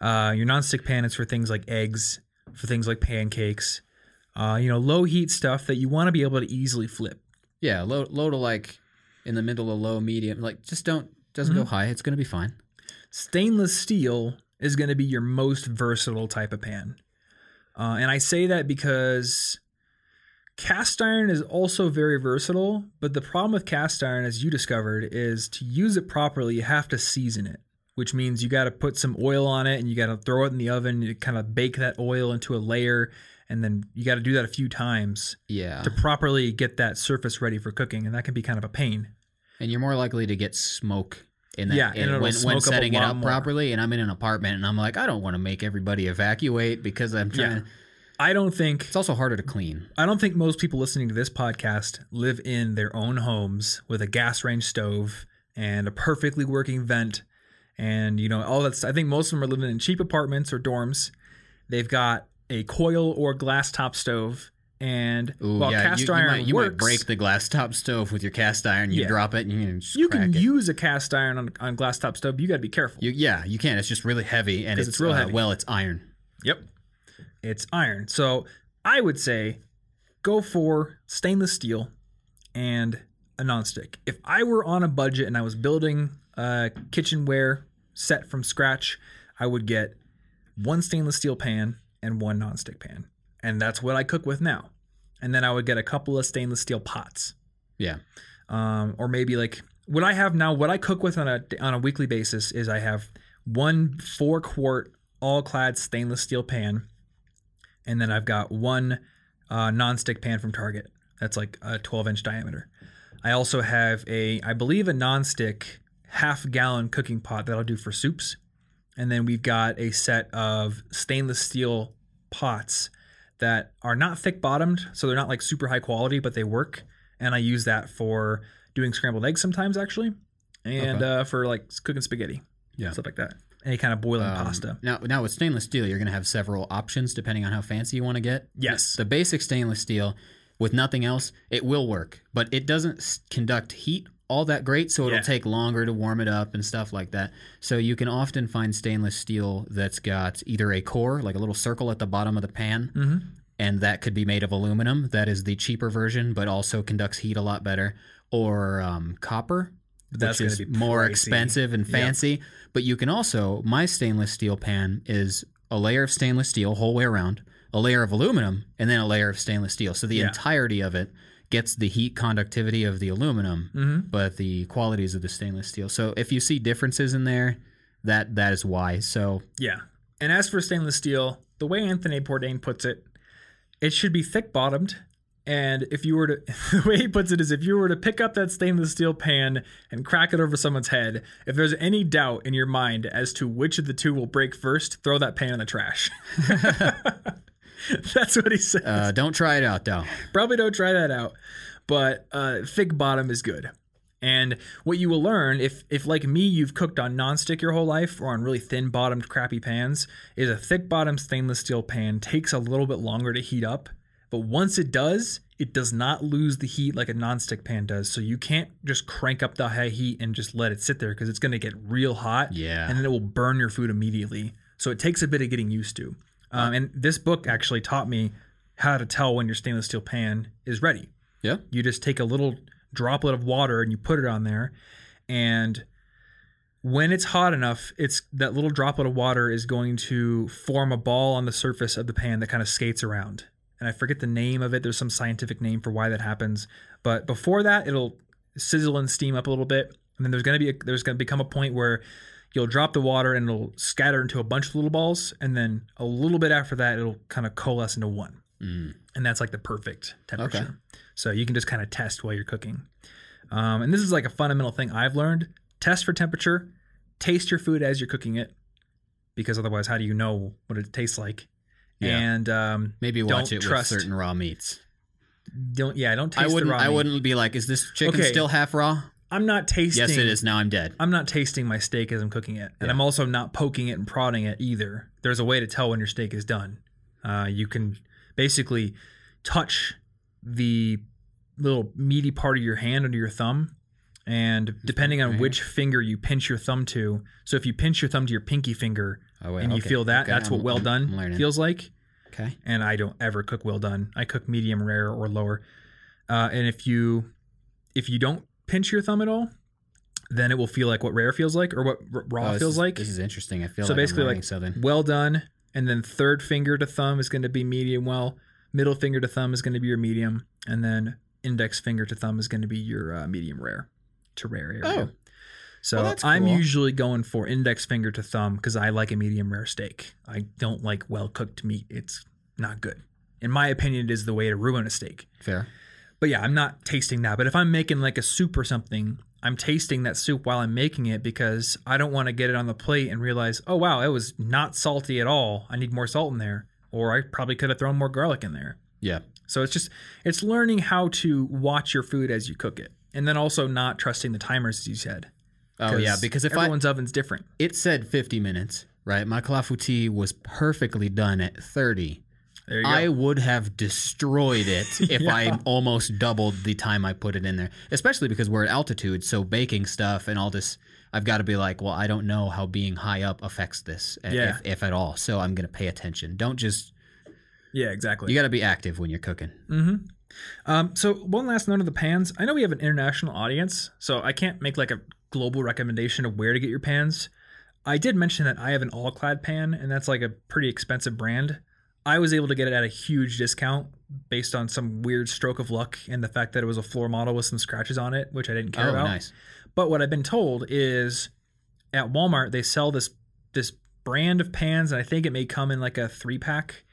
Uh, your nonstick pan is for things like eggs, for things like pancakes, uh, you know, low heat stuff that you want to be able to easily flip. Yeah, low low to like in the middle of low medium. Like just don't doesn't Mm-hmm. go high. It's gonna be fine. Stainless steel is going to be your most versatile type of pan. Uh, and I say that because cast iron is also very versatile, but the problem with cast iron, as you discovered, is to use it properly, you have to season it, which means you got to put some oil on it and you got to throw it in the oven, you kind of bake that oil into a layer, and then you got to do that a few times Yeah, to properly get that surface ready for cooking, and that can be kind of a pain. and you're more likely to get smoke in that. Yeah, and in- when, when setting it up more. properly. And I'm in an apartment, and I'm like, I don't want to make everybody evacuate because I'm trying. Yeah. to I don't think It's also harder to clean. I don't think most people listening to this podcast live in their own homes with a gas range stove and a perfectly working vent and you know all that's I think most of them are living in cheap apartments or dorms. They've got a coil or glass top stove and Ooh, while yeah, cast you, you iron might, you works, might break the glass top stove with your cast iron. You Yeah. drop it, and you can you can it. use a cast iron on, on glass top stove. You got to be careful. You, yeah, you can. It's just really heavy, and it's, it's real uh, heavy. Well, it's iron. Yep. It's iron. So I would say go for stainless steel and a nonstick. If I were on a budget and I was building a kitchenware set from scratch, I would get one stainless steel pan and one nonstick pan. And that's what I cook with now. And then I would get a couple of stainless steel pots. Yeah. Um, or maybe like what I have now, what I cook with on a on a weekly basis is I have one four quart all clad stainless steel pan, and then I've got one uh, nonstick pan from Target that's like a 12 inch diameter. I also have a I believe a nonstick half gallon cooking pot that I'll do for soups, and then we've got a set of stainless steel pots that are not thick bottomed, so they're not like super high quality, but they work. And I use that for doing scrambled eggs sometimes, actually, and Okay. uh, for like cooking spaghetti, Yeah. stuff like that. Any kind of boiling Um, pasta. Now, now with stainless steel, you're going to have several options depending on how fancy you want to get. Yes. The basic stainless steel, with nothing else, it will work, but it doesn't conduct heat all that great, so it'll Yeah. take longer to warm it up and stuff like that. So you can often find stainless steel that's got either a core, like a little circle at the bottom of the pan, hmm and that could be made of aluminum. That is the cheaper version, but also conducts heat a lot better. Or um, copper, that's which is more expensive and Yep. fancy. But you can also my stainless steel pan is a layer of stainless steel whole way around, a layer of aluminum, and then a layer of stainless steel. So the Yeah. entirety of it gets the heat conductivity of the aluminum, hmm but the qualities of the stainless steel. So if you see differences in there, that that is why. So Yeah. And as for stainless steel, the way Anthony Bourdain puts it, it should be thick bottomed. And if you were to, the way he puts it is if you were to pick up that stainless steel pan and crack it over someone's head, if there's any doubt in your mind as to which of the two will break first, throw that pan in the trash. That's what he says. uh, don't try it out though. Probably don't try that out. But uh, thick bottom is good. And what you will learn, if if like me, you've cooked on nonstick your whole life or on really thin bottomed crappy pans, is a thick bottom stainless steel pan takes a little bit longer to heat up. But once it does, it does not lose the heat like a nonstick pan does. So you can't just crank up the high heat and just let it sit there because it's going to get real hot Yeah. and then it will burn your food immediately. So it takes a bit of getting used to. Um, and this book actually taught me how to tell when your stainless steel pan is ready. Yeah. You just take a little droplet of water and you put it on there, and when it's hot enough, it's that little droplet of water is going to form a ball on the surface of the pan that kind of skates around. And I forget the name of it. There's some scientific name for why that happens. But before that, it'll sizzle and steam up a little bit, and then there's gonna be a, there's gonna become a point where you'll drop the water and it'll scatter into a bunch of little balls, and then a little bit after that, it'll kind of coalesce into one Mm. and that's like the perfect temperature. Okay. So you can just kind of test while you're cooking. Um, and this is like a fundamental thing I've learned: test for temperature, taste your food as you're cooking it, because otherwise, how do you know what it tastes like? Yeah. And um, Maybe watch Don't it trust- with certain raw meats. don't yeah, don't taste I wouldn't. the raw I meat. wouldn't be like, "Is this chicken Okay. still half raw?" I'm not tasting. Yes, it is. Now I'm dead. I'm not tasting my steak as I'm cooking it, and Yeah. I'm also not poking it and prodding it either. There's a way to tell when your steak is done. Uh, you can basically touch the little meaty part of your hand under your thumb, and depending on which finger you pinch your thumb to. So if you pinch your thumb to your pinky finger Oh, wait, and you okay, feel that, okay, that's what I'm- well done I'm feels like. Okay. And I don't ever cook well done. I cook medium rare or lower. Uh, and if you if you don't pinch your thumb at all, then it will feel like what rare feels like or what r- raw Oh, feels is- like. This is interesting. I feel So like basically, like, something. well done, and then third finger to thumb is going to be medium well. Middle finger to thumb is going to be your medium, and then index finger to thumb is going to be your uh, medium rare to rare area. Oh. so Well, that's I'm usually going for index finger to thumb because I like a medium rare steak. I don't like well cooked meat; it's not good. In my opinion, it is the way to ruin a steak. Fair. But yeah, I'm not tasting that. But if I'm making like a soup or something, I'm tasting that soup while I'm making it because I don't want to get it on the plate and realize, oh wow, it was not salty at all. I need more salt in there. Or I probably could have thrown more garlic in there. Yeah. So it's just it's learning how to watch your food as you cook it. And then also not trusting the timers as you said. Oh yeah, because if I everyone's oven's different. it said 50 minutes, right? My clafouti was perfectly done at 30. There you go. I would have destroyed it if Yeah. I almost doubled the time I put it in there. Especially because we're at altitude, so baking stuff and all this I've got to be like, well, I don't know how being high up affects this, Yeah. if, if at all. So I'm going to pay attention. Don't just, yeah, exactly. you got to be active when you're cooking. Mm-hmm. Um, so one last note of the pans. I know we have an international audience, so I can't make like a global recommendation of where to get your pans. I did mention that I have an all-clad pan, and that's like a pretty expensive brand. I was able to get it at a huge discount based on some weird stroke of luck and the fact that it was a floor model with some scratches on it, which I didn't care Oh, about. nice. But what I've been told is at Walmart they sell this this brand of pans, and I think it may come in like a three pack.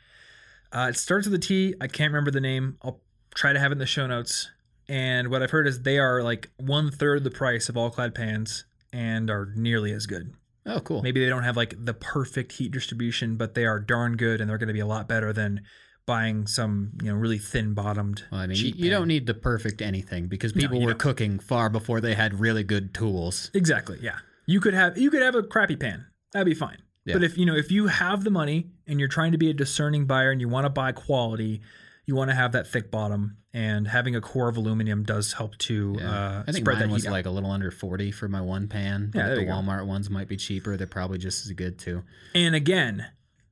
Uh, it starts with a T. I can't remember the name. I'll try to have it in the show notes. And what I've heard is they are like one third the price of all clad pans and are nearly as good. Oh, cool. Maybe they don't have like the perfect heat distribution, but they are darn good, and they're going to be a lot better than buying some you know really thin bottomed. Well, I mean, you, cheap you pan. don't need the perfect anything because people you were don't. cooking far before they had really good tools. Exactly. Yeah. You could have you could have a crappy pan. That'd be fine. Yeah. But if you know if you have the money and you're trying to be a discerning buyer and you want to buy quality, you want to have that thick bottom. And having a core of aluminum does help to uh, I think spread mine that was heat out. like a little under 40 for my one pan. Yeah, the you go. Walmart ones might be cheaper. They're probably just as good too. And again,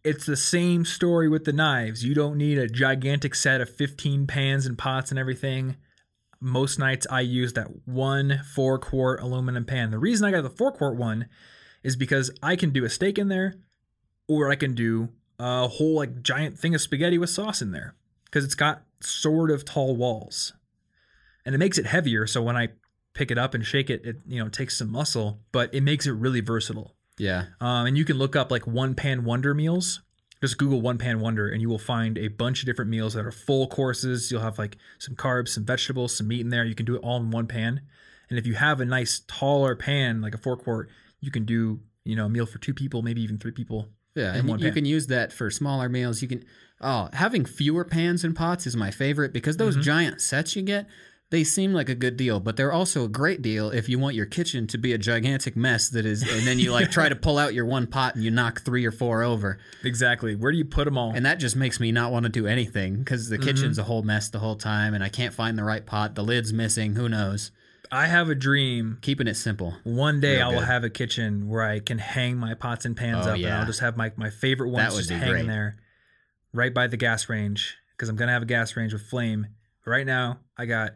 it's the same story with the knives. You don't need a gigantic set of 15 pans and pots and everything. Most nights I use that one four quart aluminum pan. The reason I got the four quart one is because I can do a steak in there, or I can do a whole like giant thing of spaghetti with sauce in there because it's got sort of tall walls, and it makes it heavier. So when I pick it up and shake it, it you know takes some muscle, but it makes it really versatile. Yeah. Um, and you can look up like one pan wonder meals. Just Google one pan wonder, and you will find a bunch of different meals that are full courses. You'll have like some carbs, some vegetables, some meat in there. You can do it all in one pan. And if you have a nice taller pan, like a four quart, you can do you know a meal for two people, maybe even three people. Yeah, and one you pan. can use that for smaller meals. You can oh, having fewer pans and pots is my favorite because those Mhm. giant sets you get, they seem like a good deal, but they're also a great deal if you want your kitchen to be a gigantic mess that is and then you like try to pull out your one pot and you knock 3 or 4 over. Exactly. Where do you put them all? And that just makes me not want to do anything cuz the Mhm. kitchen's a whole mess the whole time and I can't find the right pot, the lid's missing, who knows. I have a dream. Keeping it simple. One day Real I will good. have a kitchen where I can hang my pots and pans Oh, up, and. I'll just have my, my favorite ones just hanging great. there, right by the gas range, because I'm gonna have a gas range with flame Right now, I got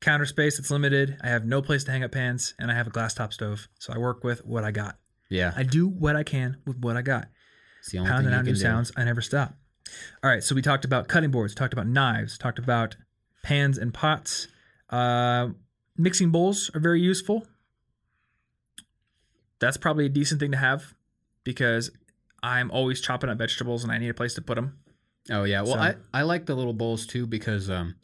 counter space that's limited. I have no place to hang up pans, and I have a glass top stove. So I work with what I got. Yeah, I do what I can with what I got. it's the only Pounding thing you out can new do. sounds. I never stop. All right, so we talked about cutting boards, talked about knives, talked about pans and pots. Uh, mixing bowls are very useful. That's probably a decent thing to have because I'm always chopping up vegetables and I need a place to put them. Oh yeah, well So- I, I like the little bowls too because um,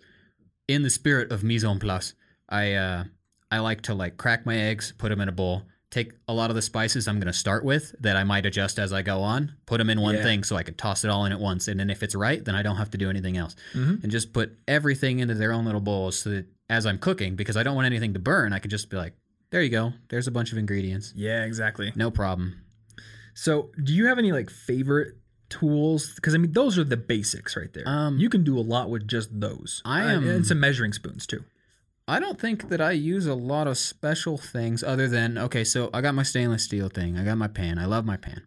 in the spirit of mise en place, I uh, I like to like crack my eggs, put them in a bowl, take a lot of the spices I'm gonna start with that I might adjust as I go on, put them in one Yeah. thing so I can toss it all in at once, and then if it's right, then I don't have to do anything else, Mhm. and just put everything into their own little bowls so that as I'm cooking, because I don't want anything to burn, I can just be like, there you go, there's a bunch of ingredients, Yeah, exactly. no problem. So, do you have any like favorite tools? Because I mean, those are the basics right there. Um, you can do a lot with just those. I Uh, am- and some measuring spoons too. I don't think that I use a lot of special things other than okay, so I got my stainless steel thing. I got my pan. I love my pan.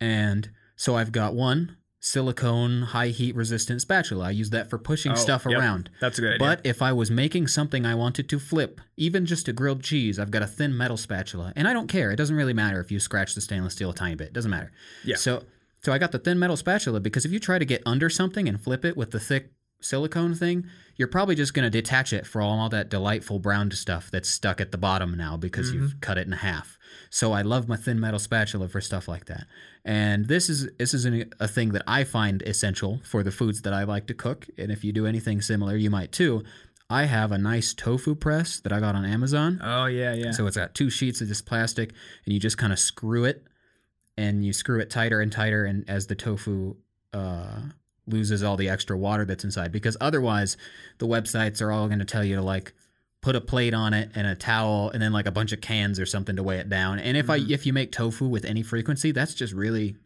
And so I've got one silicone high heat resistant spatula. I use that for pushing Oh, stuff yep. around. That's a good idea. But if I was making something I wanted to flip, even just a grilled cheese, I've got a thin metal spatula. And I don't care. It doesn't really matter if you scratch the stainless steel a tiny bit. It doesn't matter. Yeah. So so I got the thin metal spatula because if you try to get under something and flip it with the thick silicone thing, you're probably just going to detach it from all that delightful brown stuff that's stuck at the bottom now because you've mm-hmm. cut it in half. So I love my thin metal spatula for stuff like that. And this is this is an, a thing that I find essential for the foods that I like to cook. And if you do anything similar, you might too. I have a nice tofu press that I got on Amazon. oh yeah, yeah. So it's got two sheets of this plastic, and you just kind of screw it, and you screw it tighter and tighter, and as the tofu uh, loses all the extra water that's inside, because otherwise, the websites are all going to tell you to like put a plate on it and a towel, and then like a bunch of cans or something to weigh it down. And if I if you make tofu with any frequency, that's just really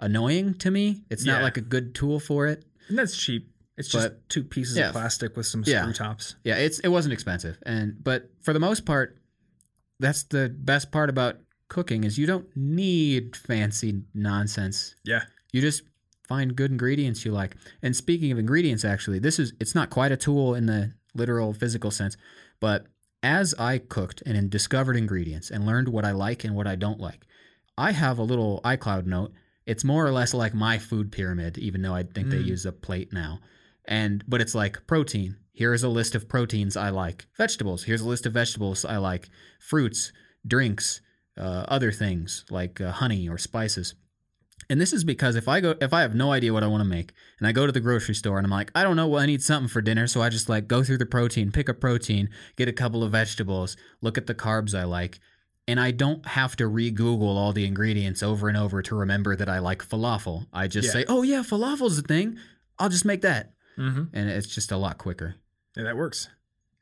annoying to me. It's not like a good tool for it. and that's cheap. It's just But- two pieces yeah. of plastic with some Yeah. screw tops. Yeah, it's it wasn't expensive, and but for the most part, that's the best part about cooking is you don't need fancy nonsense. Yeah. You just find good ingredients you like. And speaking of ingredients, actually, this is it's not quite a tool in the literal physical sense, but as I cooked and discovered ingredients and learned what I like and what I don't like, I have a little iCloud note. It's more or less like my food pyramid, even though I think they Mm. use a plate now. And but it's like protein. Here is a list of proteins I like. Vegetables. Here's a list of vegetables I like. Fruits, drinks, uh, other things like uh, honey or spices. And this is because if I go, if I have no idea what I want to make, and I go to the grocery store and I'm like, I don't know, well, I need something for dinner, so I just like go through the protein, pick a protein, get a couple of vegetables, look at the carbs I like, and I don't have to re-Google all the ingredients over and over to remember that I like falafel. I just Yeah. say, oh yeah, falafel's a thing. I'll just make that, Mm-hmm. and it's just a lot quicker. Yeah, that works.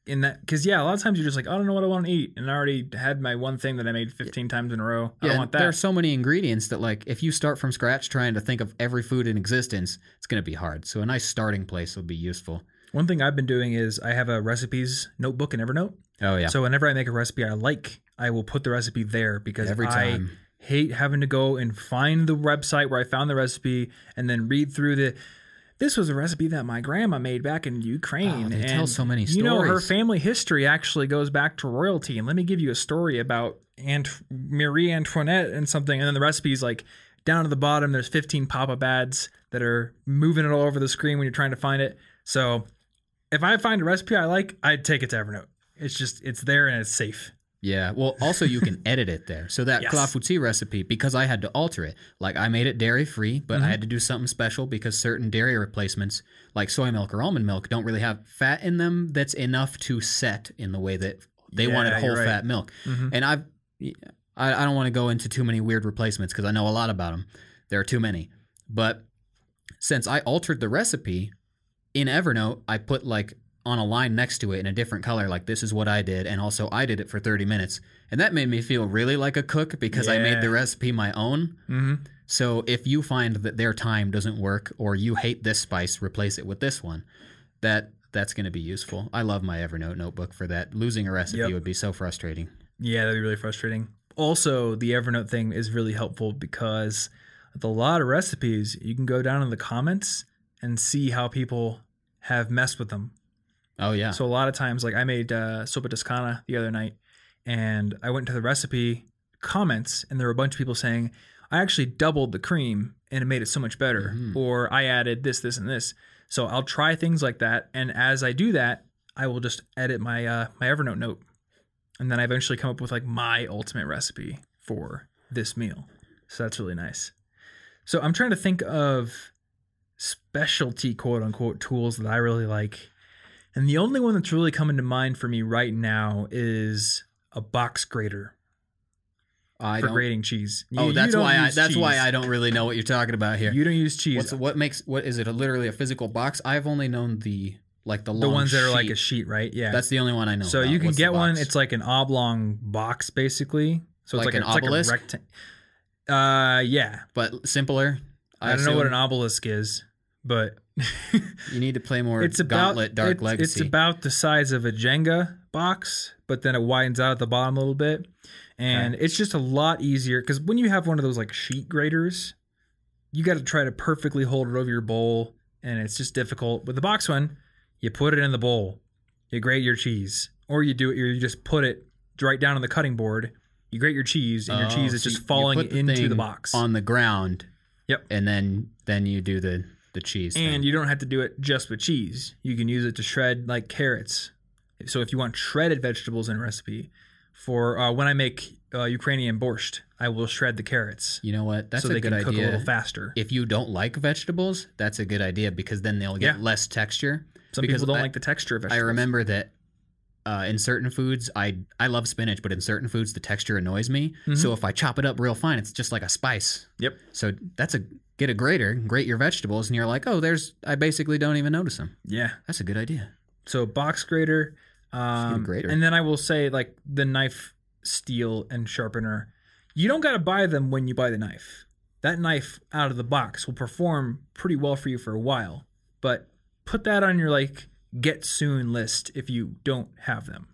In that, because yeah, a lot of times you're just like, oh, I don't know what I want to eat, and I already had my one thing that I made 15 times in a row. I Yeah, don't want there are so many ingredients that like if you start from scratch trying to think of every food in existence, it's going to be hard. So a nice starting place will be useful. One thing I've been doing is I have a recipes notebook in Evernote. Oh yeah. So whenever I make a recipe I like, I will put the recipe there because Every time. I hate having to go and find the website where I found the recipe and then read through the. This was a recipe that my grandma made back in Ukraine. Oh, they and tell so many stories. You know, her family history actually goes back to royalty. And let me give you a story about Aunt Marie Antoinette and something. And then the recipe's like down to the bottom. There's 15 pop-up ads that are moving it all over the screen when you're trying to find it. So if I find a recipe I like, I'd take it to Evernote. It's just it's there and it's safe. Yeah. Well, also you can edit it there. So that Yes. clafouti recipe, because I had to alter it, like I made it dairy free, but I Mm-hmm. had to do something special because certain dairy replacements, like soy milk or almond milk, don't really have fat in them that's enough to set in the way that they Yeah, wanted whole right. fat milk. Mhm. And I've, I, I don't want to go into too many weird replacements because I know a lot about them. There are too many. But since I altered the recipe in Evernote, I put like on a line next to it in a different color, like this is what I did, and also I did it for 30 minutes. And that made me feel really like a cook because I made the recipe my own. Mm-hmm. So if you find that their time doesn't work or you hate this spice, replace it with this one. That that's going to be useful. I love my Evernote notebook for that. Losing a recipe Yep. would be so frustrating. Yeah, that'd be really frustrating. Also, the Evernote thing is really helpful because with a lot of recipes, you can go down in the comments and see how people have messed with them. Oh yeah. So a lot of times, like I made uh, zuppa toscana the other night, and I went to the recipe comments, and there were a bunch of people saying, "I actually doubled the cream, and it made it so much better," Mhm. or "I added this, this, and this." So I'll try things like that, and as I do that, I will just edit my uh, my Evernote note, and then I eventually come up with like my ultimate recipe for this meal. So that's really nice. So I'm trying to think of specialty quote unquote tools that I really like. And the only one that's really coming to mind for me right now is a box grater I for don't. grating cheese. You- oh, that's why. I, that's why. I don't really know what you're talking about here. You don't use cheese. What's what makes what is it? A, literally a physical box? I've only known the like the the ones that are like a sheet. right? Yeah. That's the only one I know. so about. you can What's get one. It's like an oblong box, basically. So it's Like like, an a, like obelisk? rectangle. Uh, yeah. but simpler. I, don't know what an obelisk is, but You need to play more. it's about Gauntlet Dark it's, Legacy. It's about the size of a Jenga box, but then it widens out at the bottom a little bit, and it's just a lot easier because when you have one of those like sheet graters, you got to try to perfectly hold it over your bowl, and it's just difficult. With the box one, you put it in the bowl, you grate your cheese, or you do it, or you just put it right down on the cutting board. You grate your cheese, and your Oh, cheese is so just falling the into the box. on the ground. Yep. And then then you do the the cheese. And thing. you don't have to do it just with cheese. You can use it to shred like carrots. So if you want shredded vegetables in a recipe, for uh, when I make uh, Ukrainian borscht, I will shred the carrots You know what? That's so a they good can cook a idea. little faster. If you don't like vegetables, that's a good idea because then they'll get Yeah. less texture. Some because people don't I- like the texture of vegetables. I remember that uh, in certain foods, I I love spinach, but in certain foods, the texture annoys me. Mhm. So if I chop it up real fine, it's just like a spice. Yep. So that's a get a grater, and grate your vegetables, and you're like, oh, there's I basically don't even notice them. Yeah. That's a good idea. So box grater, um, grater. and then I will say like the knife steel and sharpener. You don't got to buy them when you buy the knife. That knife out of the box will perform pretty well for you for a while, but put that on your like get soon list if you don't have them.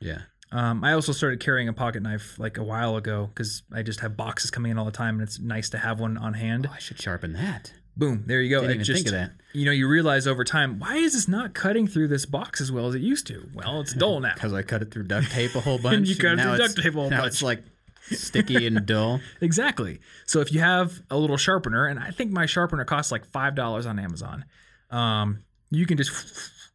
Yeah. Um, I also started carrying a pocket knife like a while ago because I just have boxes coming in all the time, and it's nice to have one on hand. Oh, I should sharpen that. Boom, there you go. Didn't It even just, think of that. You know, you realize over time, why is this not cutting through this box as well as it used to? Well, it's dull now. Because I cut it through duct tape a whole bunch. you cut it through duct tape a whole Now bunch. Now it's like sticky and dull. Exactly. So if you have a little sharpener, and I think my sharpener costs like five dollars on Amazon, um, you can just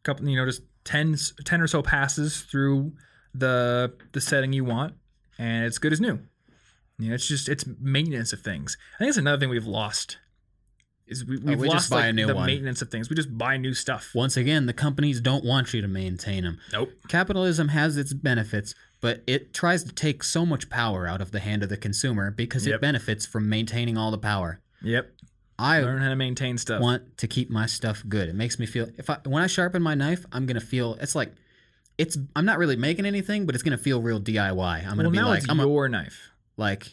couple, you know, just 10, 10 or so passes through the the setting you want, and it's good as new. You know, it's just it's maintenance of things. I think it's another thing we've lost. Is we, oh, we've Oh, we just lost buy like, a new the one. maintenance of things. We just buy new stuff. Once again, the companies don't want you to maintain them. Nope. Capitalism has its benefits, but it tries to take so much power out of the hand of the consumer because Yep. it benefits from maintaining all the power. Yep. I Learn how to maintain stuff. want to keep my stuff good. It makes me feel if I when I sharpen my knife, I'm gonna feel it's like it's I'm not really making anything, but it's gonna feel real DIY. I'm gonna well, be now like it's I'm a, your knife. like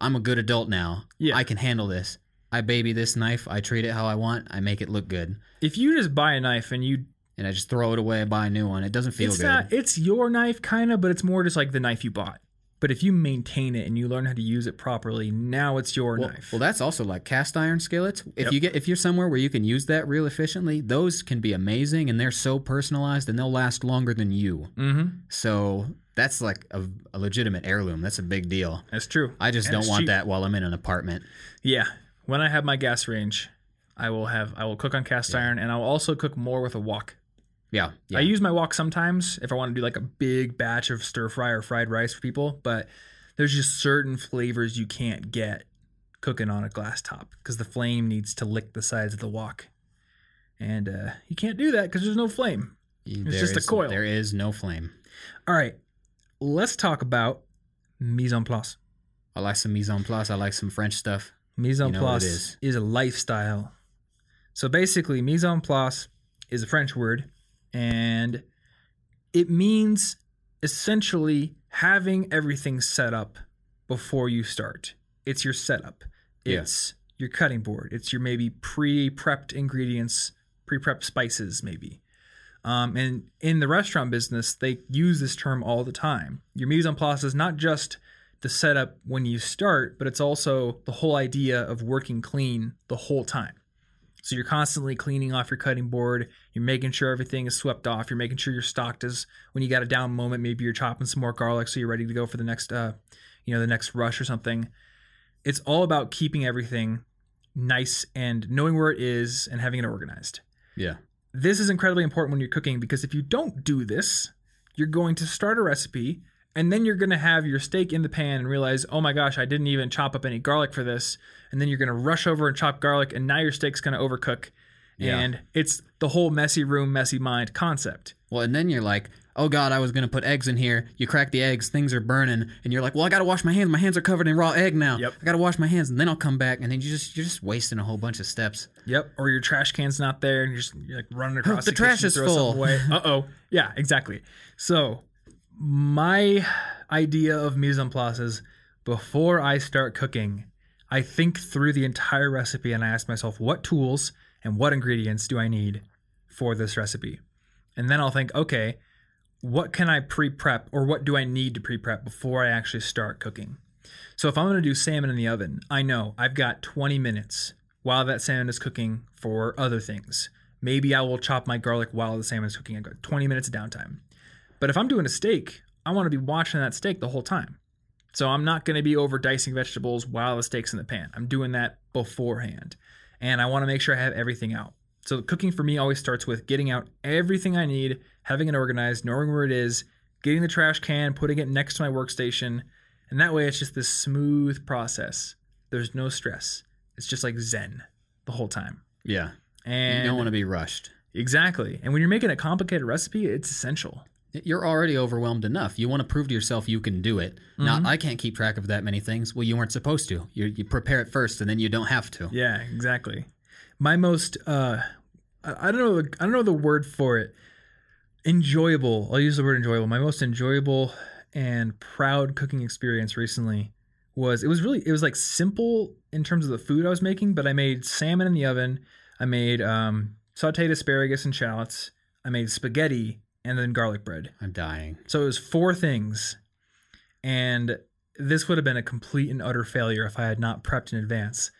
I'm a good adult now. Yeah. I can handle this. I baby this knife. I treat it how I want. I make it look good, If you just buy a knife and you and I just throw it away, and buy a new one. It doesn't feel it's good. not it's your knife kind of but it's more just like the knife you bought but if you maintain it and you learn how to use it properly now it's your well, knife well, that's also like cast iron skillets. If Yep. you get if you're somewhere where you can use that real efficiently, those can be amazing, and they're so personalized, and they'll last longer than you. mm-hmm So that's like a, a legitimate heirloom. That's a big deal. that's true I just And don't want cheap. that while I'm in an apartment. yeah when i have my gas range i will have i will cook on cast iron and i'll also cook more with a wok Yeah, yeah. i use my wok sometimes if i want to do like a big batch of stir fry or fried rice for people but there's just certain flavors you can't get cooking on a glass top because the flame needs to lick the sides of the wok and uh, you can't do that because there's no flame There just a coil. There is no flame. All right, let's talk about mise en place. I like some mise en place. I like some French stuff. Mise en You know place is. is. a lifestyle. So basically, mise en place is a French word, and it means essentially having everything set up before you start. It's your setup. Yeah. It's your cutting board. It's your maybe pre-prepped ingredients, pre-prepped spices, maybe. Um, and in the restaurant business, they use this term all the time. Your mise en place is not just the setup when you start, but it's also the whole idea of working clean the whole time. So you're constantly cleaning off your cutting board. You're making sure everything is swept off. You're making sure you're stocked as when you got a down moment. Maybe you're chopping some more garlic so you're ready to go for the next, uh, you know, the next rush or something. It's all about keeping everything nice and knowing where it is and having it organized. Yeah. This is incredibly important when you're cooking because if you don't do this, you're going to start a recipe and then you're going to have your steak in the pan and realize, oh my gosh, I didn't even chop up any garlic for this. And then you're going to rush over and chop garlic, and now your steak's going to overcook. Yeah. And it's the whole messy room, messy mind concept. Well, and then you're like, oh God, I was going to put eggs in here. You crack the eggs, things are burning. And you're like, well, I got to wash my hands. My hands are covered in raw egg now. Yep. I got to wash my hands. And then I'll come back. And then you just, you're just wasting a whole bunch of steps. Yep. Or your trash can's not there, and you're just you're like running across The the, trash kitchen is throw full. Uh oh. Yeah. Exactly. So my idea of mise en place is before I start cooking, I think through the entire recipe and I ask myself what tools and what ingredients do I need for this recipe, and then I'll think, okay, what can I pre-prep or what do I need to pre-prep before I actually start cooking? So if I'm going to do salmon in the oven, I know I've got 20 minutes while that salmon is cooking for other things. Maybe I will chop my garlic while the salmon is cooking. I've got 20 minutes of downtime. But if I'm doing a steak, I want to be watching that steak the whole time. So I'm not going to be over dicing vegetables while the steak's in the pan. I'm doing that beforehand. And I want to make sure I have everything out. So cooking for me always starts with getting out everything I need, having it organized, knowing where it is, getting the trash can, putting it next to my workstation. And that way it's just this smooth process. There's no stress. It's just like zen the whole time. Yeah. And you don't want to be rushed. Exactly. And when you're making a complicated recipe, it's essential. You're already overwhelmed enough. You want to prove to yourself you can do it. Not, I can't keep track of that many things. Well, you weren't supposed to. You, you prepare it first, and then you don't have to. Yeah, exactly. My most uh I I don't know I don't know the word for it. Enjoyable. I'll use the word enjoyable. My most enjoyable and proud cooking experience recently was it was really it was like simple in terms of the food I was making, but I made salmon in the oven. I made um sauteed asparagus and shallots. I made spaghetti and then garlic bread. I'm dying. So it was four things. And this would have been a complete and utter failure if I had not prepped in advance.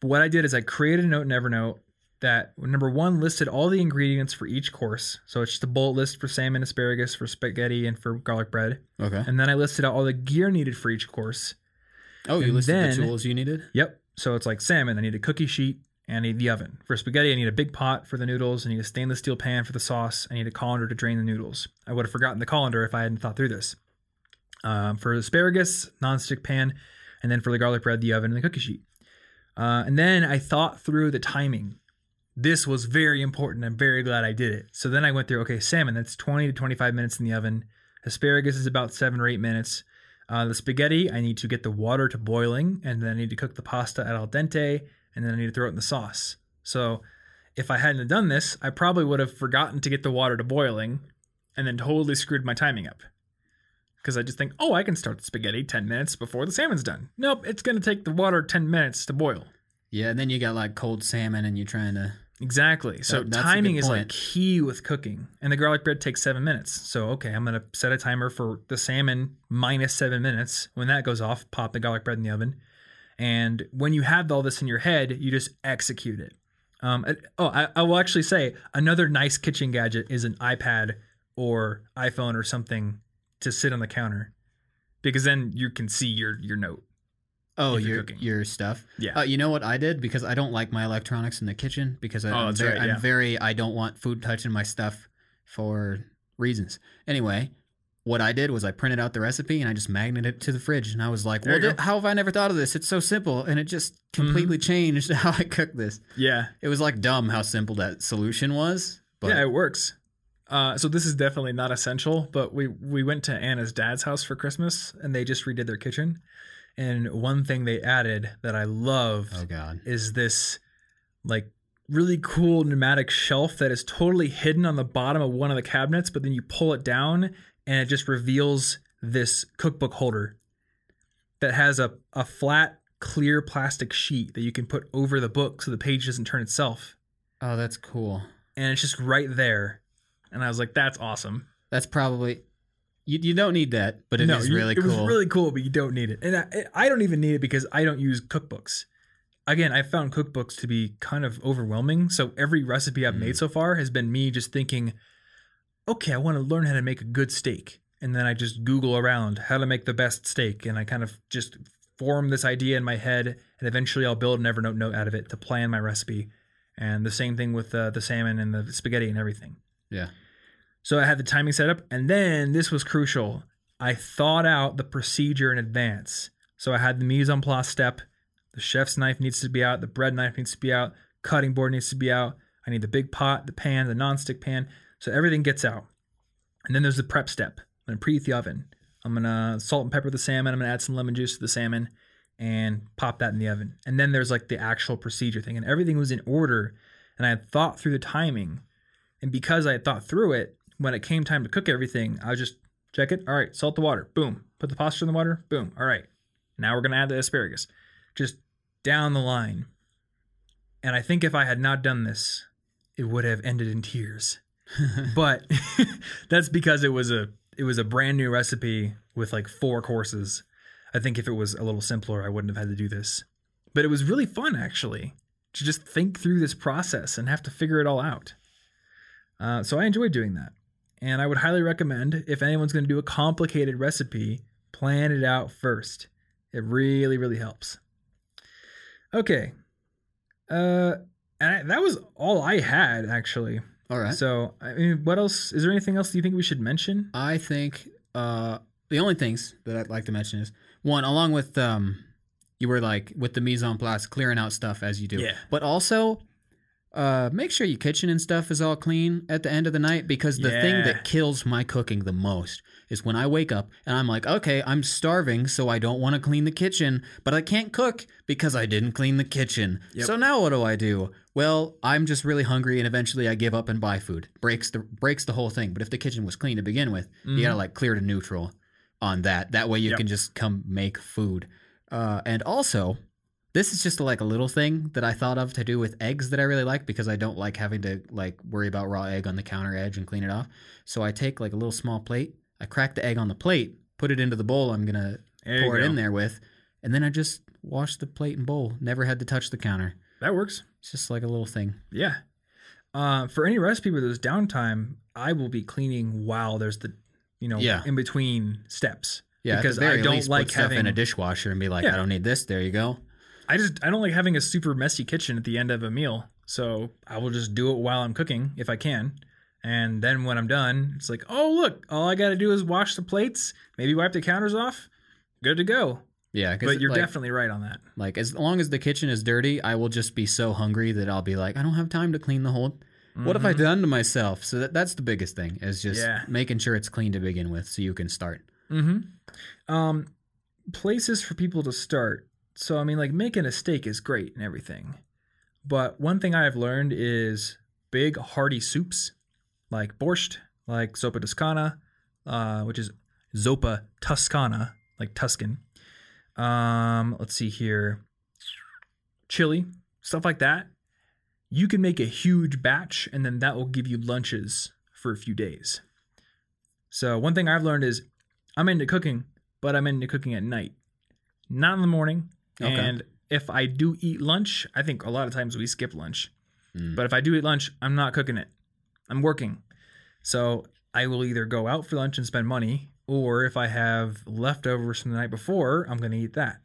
But what I did is I created a note in Evernote that number one listed all the ingredients for each course. So it's just a bullet list for salmon, asparagus, for spaghetti, and for garlic bread. Okay. And then I listed out all the gear needed for each course. Oh, you And listed then- the tools you needed? Yep. So it's like salmon, I need a cookie sheet and I need the oven. For spaghetti, I need a big pot for the noodles. I need a stainless steel pan for the sauce. I need a colander to drain the noodles. I would have forgotten the colander if I hadn't thought through this. Um, for asparagus, nonstick pan, and then for the garlic bread, the oven and the cookie sheet. Uh, and then I thought through the timing. This was very important. I'm very glad I did it. So then I went through, okay, salmon, that's 20 to 25 minutes in the oven. Asparagus is about seven or eight minutes. Uh, the spaghetti, I need to get the water to boiling, and then I need to cook the pasta at al dente, and then I need to throw it in the sauce. So if I hadn't done this, I probably would have forgotten to get the water to boiling, and then totally screwed my timing up. Because I just think, oh, I can start the spaghetti 10 minutes before the salmon's done. Nope, it's going to take the water 10 minutes to boil. Yeah, and then you got like cold salmon and you're trying to. Exactly. So That- timing is like key with cooking. And the garlic bread takes seven minutes. So okay, I'm gonna set a timer for the salmon minus seven minutes. When that goes off, pop the garlic bread in the oven. And when you have all this in your head, you just execute it. Um, oh, I, I will actually say another nice kitchen gadget is an iPad or iPhone or something to sit on the counter, because then you can see your your note. Oh, your your stuff. Yeah. Uh, you know what I did because I don't like my electronics in the kitchen because I, Oh, I'm, very, right, yeah. I'm very I don't want food touching my stuff for reasons. Anyway, what I did was I printed out the recipe and I just magneted it to the fridge and I was like, "Well, how have I never thought of this? It's so simple." And it just completely Mm-hmm. changed how I cook this. Yeah, It was like dumb how simple that solution was. But yeah, it works. Uh, so this is definitely not essential, but we we went to Anna's dad's house for Christmas, and they just redid their kitchen. And one thing they added that I loved oh god. is this like really cool pneumatic shelf that is totally hidden on the bottom of one of the cabinets, but then you pull it down and it just reveals this cookbook holder that has a, a flat, clear plastic sheet that you can put over the book so the page doesn't turn itself. Oh, that's cool. And it's just right there. And I was like, that's awesome. That's probably you, you don't need that, but it is you- really it cool. was really cool, but you don't need it. And I, I don't even need it because I don't use cookbooks. again, I found cookbooks to be kind of overwhelming. So every recipe I've Mm. made so far has been me just thinking, okay, I want to learn how to make a good steak. And then I just Google around how to make the best steak. And I kind of just form this idea in my head. And eventually I'll build an Evernote note out of it to plan my recipe. And the same thing with uh, the salmon and the spaghetti and everything. Yeah. So I had the timing set up. And then this was crucial. I thought out the procedure in advance. So I had the mise en place step. The chef's knife needs to be out. The bread knife needs to be out. Cutting board needs to be out. I need the big pot, the pan, the nonstick pan. So everything gets out. And then there's the prep step. I'm gonna preheat the oven. I'm gonna salt and pepper the salmon. I'm gonna add some lemon juice to the salmon and pop that in the oven. And then there's like the actual procedure thing. And everything was in order. And I had thought through the timing. And because I had thought through it, when it came time to cook everything, I was just check it. All right, salt the water. Boom. Put the pasta in the water. Boom. All right. Now we're gonna add the asparagus. Just down the line. And I think if I had not done this, it would have ended in tears. but that's because it was a it was a brand new recipe with like four courses. I think if it was a little simpler, I wouldn't have had to do this. But it was really fun actually to just think through this process and have to figure it all out. Uh, so I enjoyed doing that. And I would highly recommend if anyone's going to do a complicated recipe, plan it out first. It really, really helps. Okay. Uh, and I, that was all I had actually. All right. So, I mean, what else? Is there anything else do you think we should mention? I think uh, the only things that I'd like to mention is one, along with um, you were like with the mise en place, clearing out stuff as you do. Yeah. But also, uh, make sure your kitchen and stuff is all clean at the end of the night because the thing that kills my cooking the most is when I wake up and I'm like, okay, I'm starving, so I don't want to clean the kitchen, but I can't cook because I didn't clean the kitchen. Yep. So now what do I do? Well, I'm just really hungry and eventually I give up and buy food. Breaks the breaks the whole thing. But if the kitchen was clean to begin with, you gotta like clear to neutral on that. That way you Yep. can just come make food. Uh, and also, this is just like a little thing that I thought of to do with eggs that I really like because I don't like having to like worry about raw egg on the counter edge and clean it off. So I take like a little small plate, I crack the egg on the plate, put it into the bowl I'm gonna There pour it in there with, and then I just wash the plate and bowl. Never had to touch the counter. That works. It's just like a little thing. Yeah. Uh, for any recipe where there's downtime, I will be cleaning while there's the, you know, Yeah. in between steps. Yeah, Because at the very I don't like put stuff in having- a dishwasher and be like, Yeah. I don't need this. There you go. I just I don't like having a super messy kitchen at the end of a meal. So I will just do it while I'm cooking if I can. And then when I'm done, it's like, oh look, all I gotta do is wash the plates, maybe wipe the counters off, good to go. Yeah, But you're like, definitely right on that. like as long as the kitchen is dirty, I will just be so hungry that I'll be like, I don't have time to clean the whole. What have I Mhm. done to myself? So that, that's the biggest thing is just Yeah. making sure it's clean to begin with, so you can start. Mm-hmm. Um, places for people to start. So I mean, like making a steak is great and everything, but one thing I have learned is big hearty soups, like borscht, like zuppa toscana, uh, which is zuppa toscana, like Tuscan. Um, let's see here, chili, stuff like that. You can make a huge batch, and then that will give you lunches for a few days. So one thing I've learned is I'm into cooking, but I'm into cooking at night, not in the morning. Okay. And if I do eat lunch, I think a lot of times we skip lunch. Mm. But if I do eat lunch, I'm not cooking it. I'm working. So I will either go out for lunch and spend money, or if I have leftovers from the night before, I'm going to eat that.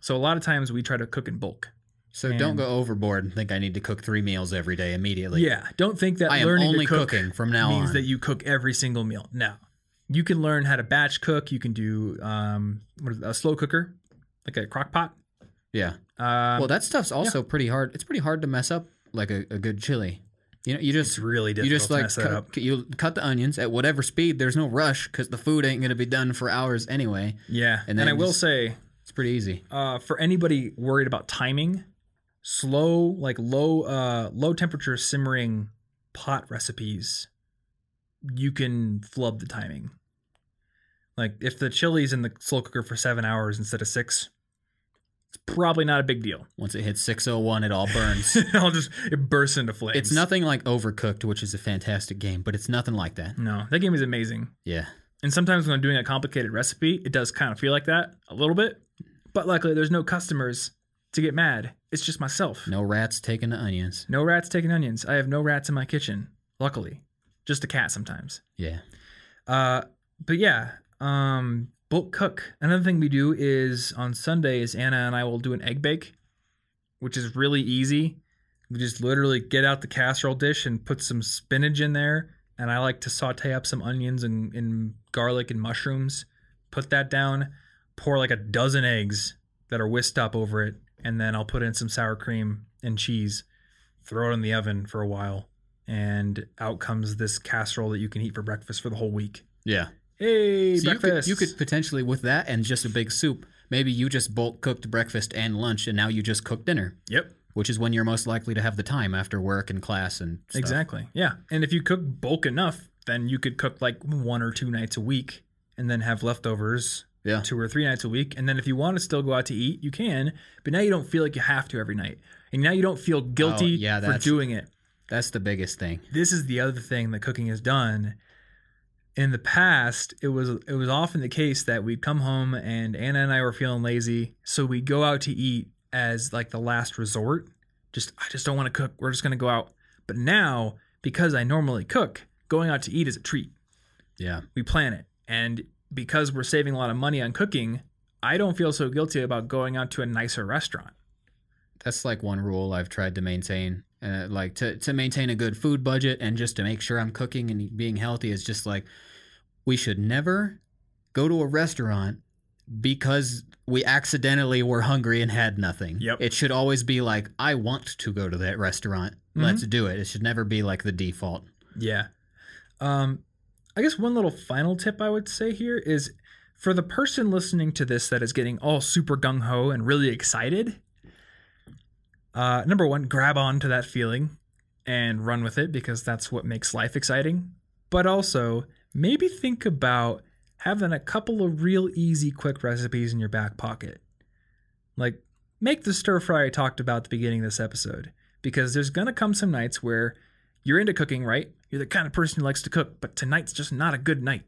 So a lot of times we try to cook in bulk. So don't go overboard and think I need to cook three meals every day immediately. yeah, don't think that I am learning only to cook cooking from now means on. that you cook every single meal. No, you can learn how to batch cook. You can do um, what is it, a slow cooker, like a crock pot. Yeah. Um, well, that stuff's also pretty hard. It's pretty hard to mess up like a, a good chili. You know, you just it's really you difficult just to like mess that cut, up. you cut the onions at whatever speed. There's no rush because the food ain't gonna be done for hours anyway. Yeah, and and, I will just- say, It's pretty easy. uh, for anybody worried about timing, slow, like low, uh, low temperature simmering pot recipes, you can flub the timing. Like if the chili's in the slow cooker for seven hours instead of six, it's probably not a big deal. Once it hits 601, it all burns. I'll just it bursts into flames. it's nothing like Overcooked, which is a fantastic game, but it's nothing like that. No, that game is amazing. Yeah. And sometimes when I'm doing a complicated recipe, it does kind of feel like that a little bit. But luckily, there's no customers to get mad. It's just myself. No rats taking the onions. No rats taking onions. I have no rats in my kitchen, luckily. Just a cat sometimes. Yeah. Uh, but yeah, um, bulk cook. Another thing we do is on Sundays, Anna and I will do an egg bake, which is really easy. We just literally get out the casserole dish and put some spinach in there. And I like to saute up some onions and, and garlic and mushrooms. Put that down, pour like a dozen eggs that are whisked up over it, and then I'll put in some sour cream and cheese. Throw it in the oven for a while, and out comes this casserole that you can eat for breakfast for the whole week. Yeah. Hey, So you could, breakfast! you could potentially, with that and just a big soup, maybe you just bulk cooked breakfast and lunch, and now you just cook dinner, Yep, which is when you're most likely to have the time after work and class and stuff. exactly. Yeah, and if you cook bulk enough, then you could cook like one or two nights a week, and then have leftovers Yeah. two or three nights a week. And then if you want to still go out to eat, you can. But now you don't feel like you have to every night, and now you don't feel oh, guilty Oh, yeah, for doing it. That's the biggest thing. this is the other thing that cooking has done. In the past, it was it was often the case that we'd come home and Anna and I were feeling lazy, so we'd go out to eat as like the last resort. Just I just don't want to cook. We're just gonna go out. But now, because I normally cook, going out to eat is a treat. Yeah. We plan it, and because we're saving a lot of money on cooking, I don't feel so guilty about going out to a nicer restaurant. That's like one rule I've tried to maintain. Uh, like to, to maintain a good food budget and just to make sure I'm cooking and being healthy is just like we should never go to a restaurant because we accidentally were hungry and had nothing. Yep. It should always be like, I want to go to that restaurant. Let's do it. It should never be like the default. Yeah. Um, I guess one little final tip I would say here is for the person listening to this that is getting all super gung ho and really excited. Uh, number one, grab on to that feeling and run with it because that's what makes life exciting. But also, maybe think about having a couple of real easy, quick recipes in your back pocket. Like, make the stir fry I talked about at the beginning of this episode because there's going to come some nights where you're into cooking, right? You're the kind of person who likes to cook, but tonight's just not a good night.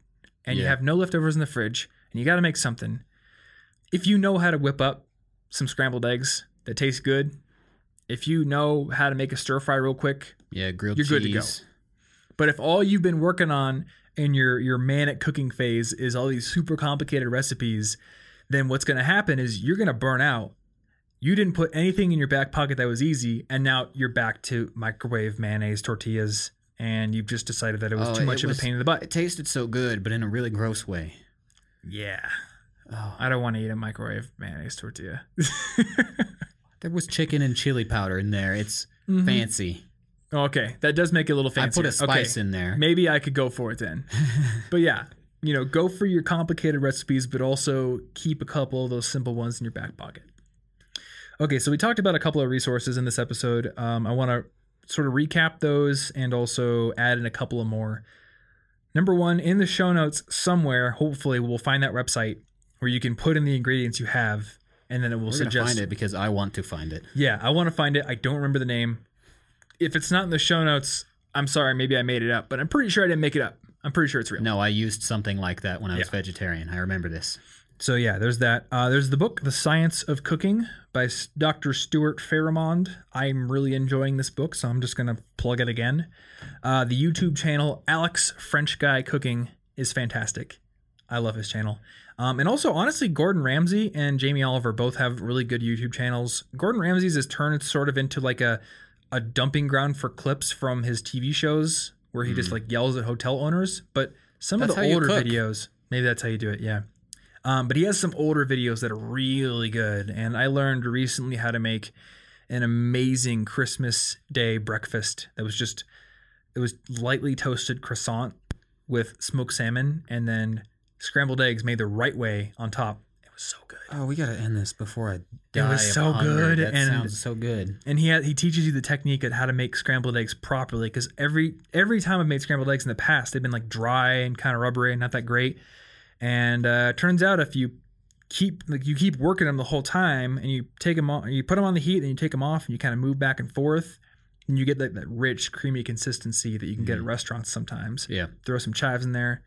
And you have no leftovers in the fridge and you got to make something. If you know how to whip up some scrambled eggs that taste good, if you know how to make a stir fry real quick, Yeah, grilled You're good to go. but if all you've been working on in your your manic cooking phase is all these super complicated recipes, then what's going to happen is you're going to burn out. You didn't put anything in your back pocket that was easy, and now you're back to microwave mayonnaise tortillas, and you've just decided that it was Oh, too much it of a pain in the butt. It tasted so good, but in a really gross way. Yeah, Oh, I don't want to eat a microwave mayonnaise tortilla. there was chicken and chili powder in there. It's Mhm. fancy. Okay, that does make it a little fancy. I put a spice in there. Maybe I could go for it then. but yeah, you know, go for your complicated recipes, but also keep a couple of those simple ones in your back pocket. Okay, so we talked about a couple of resources in this episode. Um, I want to sort of recap those and also add in a couple of more. Number one, in the show notes somewhere, hopefully we'll find that website where you can put in the ingredients you have, and then it will suggest. We're gonna suggest find it because I want to find it. yeah, I want to find it. I don't remember the name. If it's not in the show notes, I'm sorry. Maybe I made it up, but I'm pretty sure I didn't make it up. I'm pretty sure it's real. No, I used something like that when I was Yeah. vegetarian. I remember this. So yeah, there's that. Uh, there's the book, The Science of Cooking by Dr. Stuart Farrimond. I'm really enjoying this book, so I'm just gonna plug it again. Uh, the YouTube channel Alex French Guy Cooking is fantastic. I love his channel. Um, and also, honestly, Gordon Ramsay and Jamie Oliver both have really good YouTube channels. Gordon Ramsay's has turned sort of into like a a dumping ground for clips from his TV shows where he just like yells at hotel owners. But some That's of the older videos, maybe that's how you do it. Yeah. Um, but he has some older videos that are really good. And I learned recently how to make an amazing Christmas Day breakfast that was just, it was lightly toasted croissant with smoked salmon and then scrambled eggs made the right way on top. Was so good. Oh, we gotta end this before I die. It was so good, That and- sounds so good. and he had, he teaches you the technique of how to make scrambled eggs properly because every every time I've made scrambled eggs in the past they've been like dry and kind of rubbery and not that great and uh, turns out if you keep like you keep working them the whole time and you take them on you put them on the heat and you take them off and you kind of move back and forth and you get like that rich creamy consistency that you can get at restaurants sometimes Yeah. throw some chives in there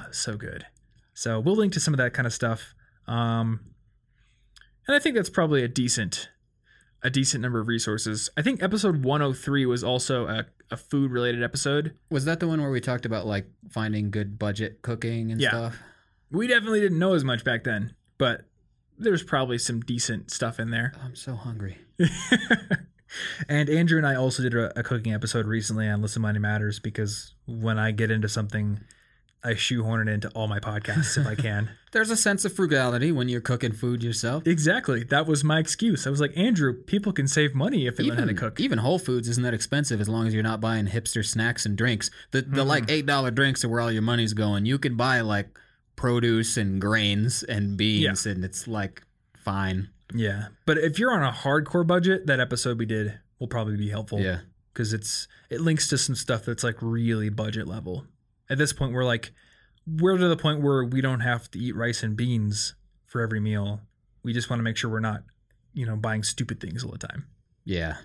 oh, so good so we'll link to some of that kind of stuff um, and I think that's probably a decent a decent number of resources. I think episode 103 was also a, a food related episode. Was that the one where we talked about like finding good budget cooking and Yeah. stuff? We definitely didn't know as much back then, but there's probably some decent stuff in there. I'm so hungry. and Andrew and I also did a, a cooking episode recently on Listen Money Matters because when I get into something, I shoehorn it into all my podcasts if I can. There's a sense of frugality when you're cooking food yourself. exactly. That was my excuse. I was like, Andrew, people can save money if they learn how to Even, cook. even Whole Foods isn't that expensive as long as you're not buying hipster snacks and drinks. The the Mm-hmm. like eight dollar drinks are where all your money's going. You can buy like produce and grains and beans, and it's like fine. Yeah. But if you're on a hardcore budget, that episode we did will probably be helpful. Yeah, because it's it links to some stuff that's like really budget level. At this point, we're like we're to the point where we don't have to eat rice and beans for every meal. We just want to make sure we're not, you know, buying stupid things all the time. yeah,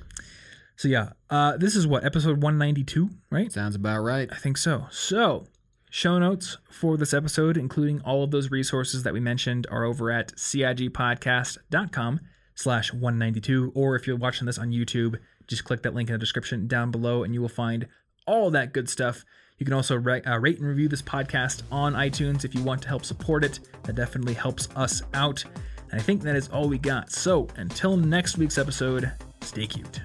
So yeah, uh, this is what episode one ninety two, right? sounds about right. I think so. So, show notes for this episode, including all of those resources that we mentioned, are over at cigpodcast.com slash 192. Or if you're watching this on YouTube, just click that link in the description down below and you will find all that good stuff. You can also ra- uh, rate and review this podcast on iTunes if you want to help support it. That definitely helps us out. And I think that is all we got. So until next week's episode, stay cute.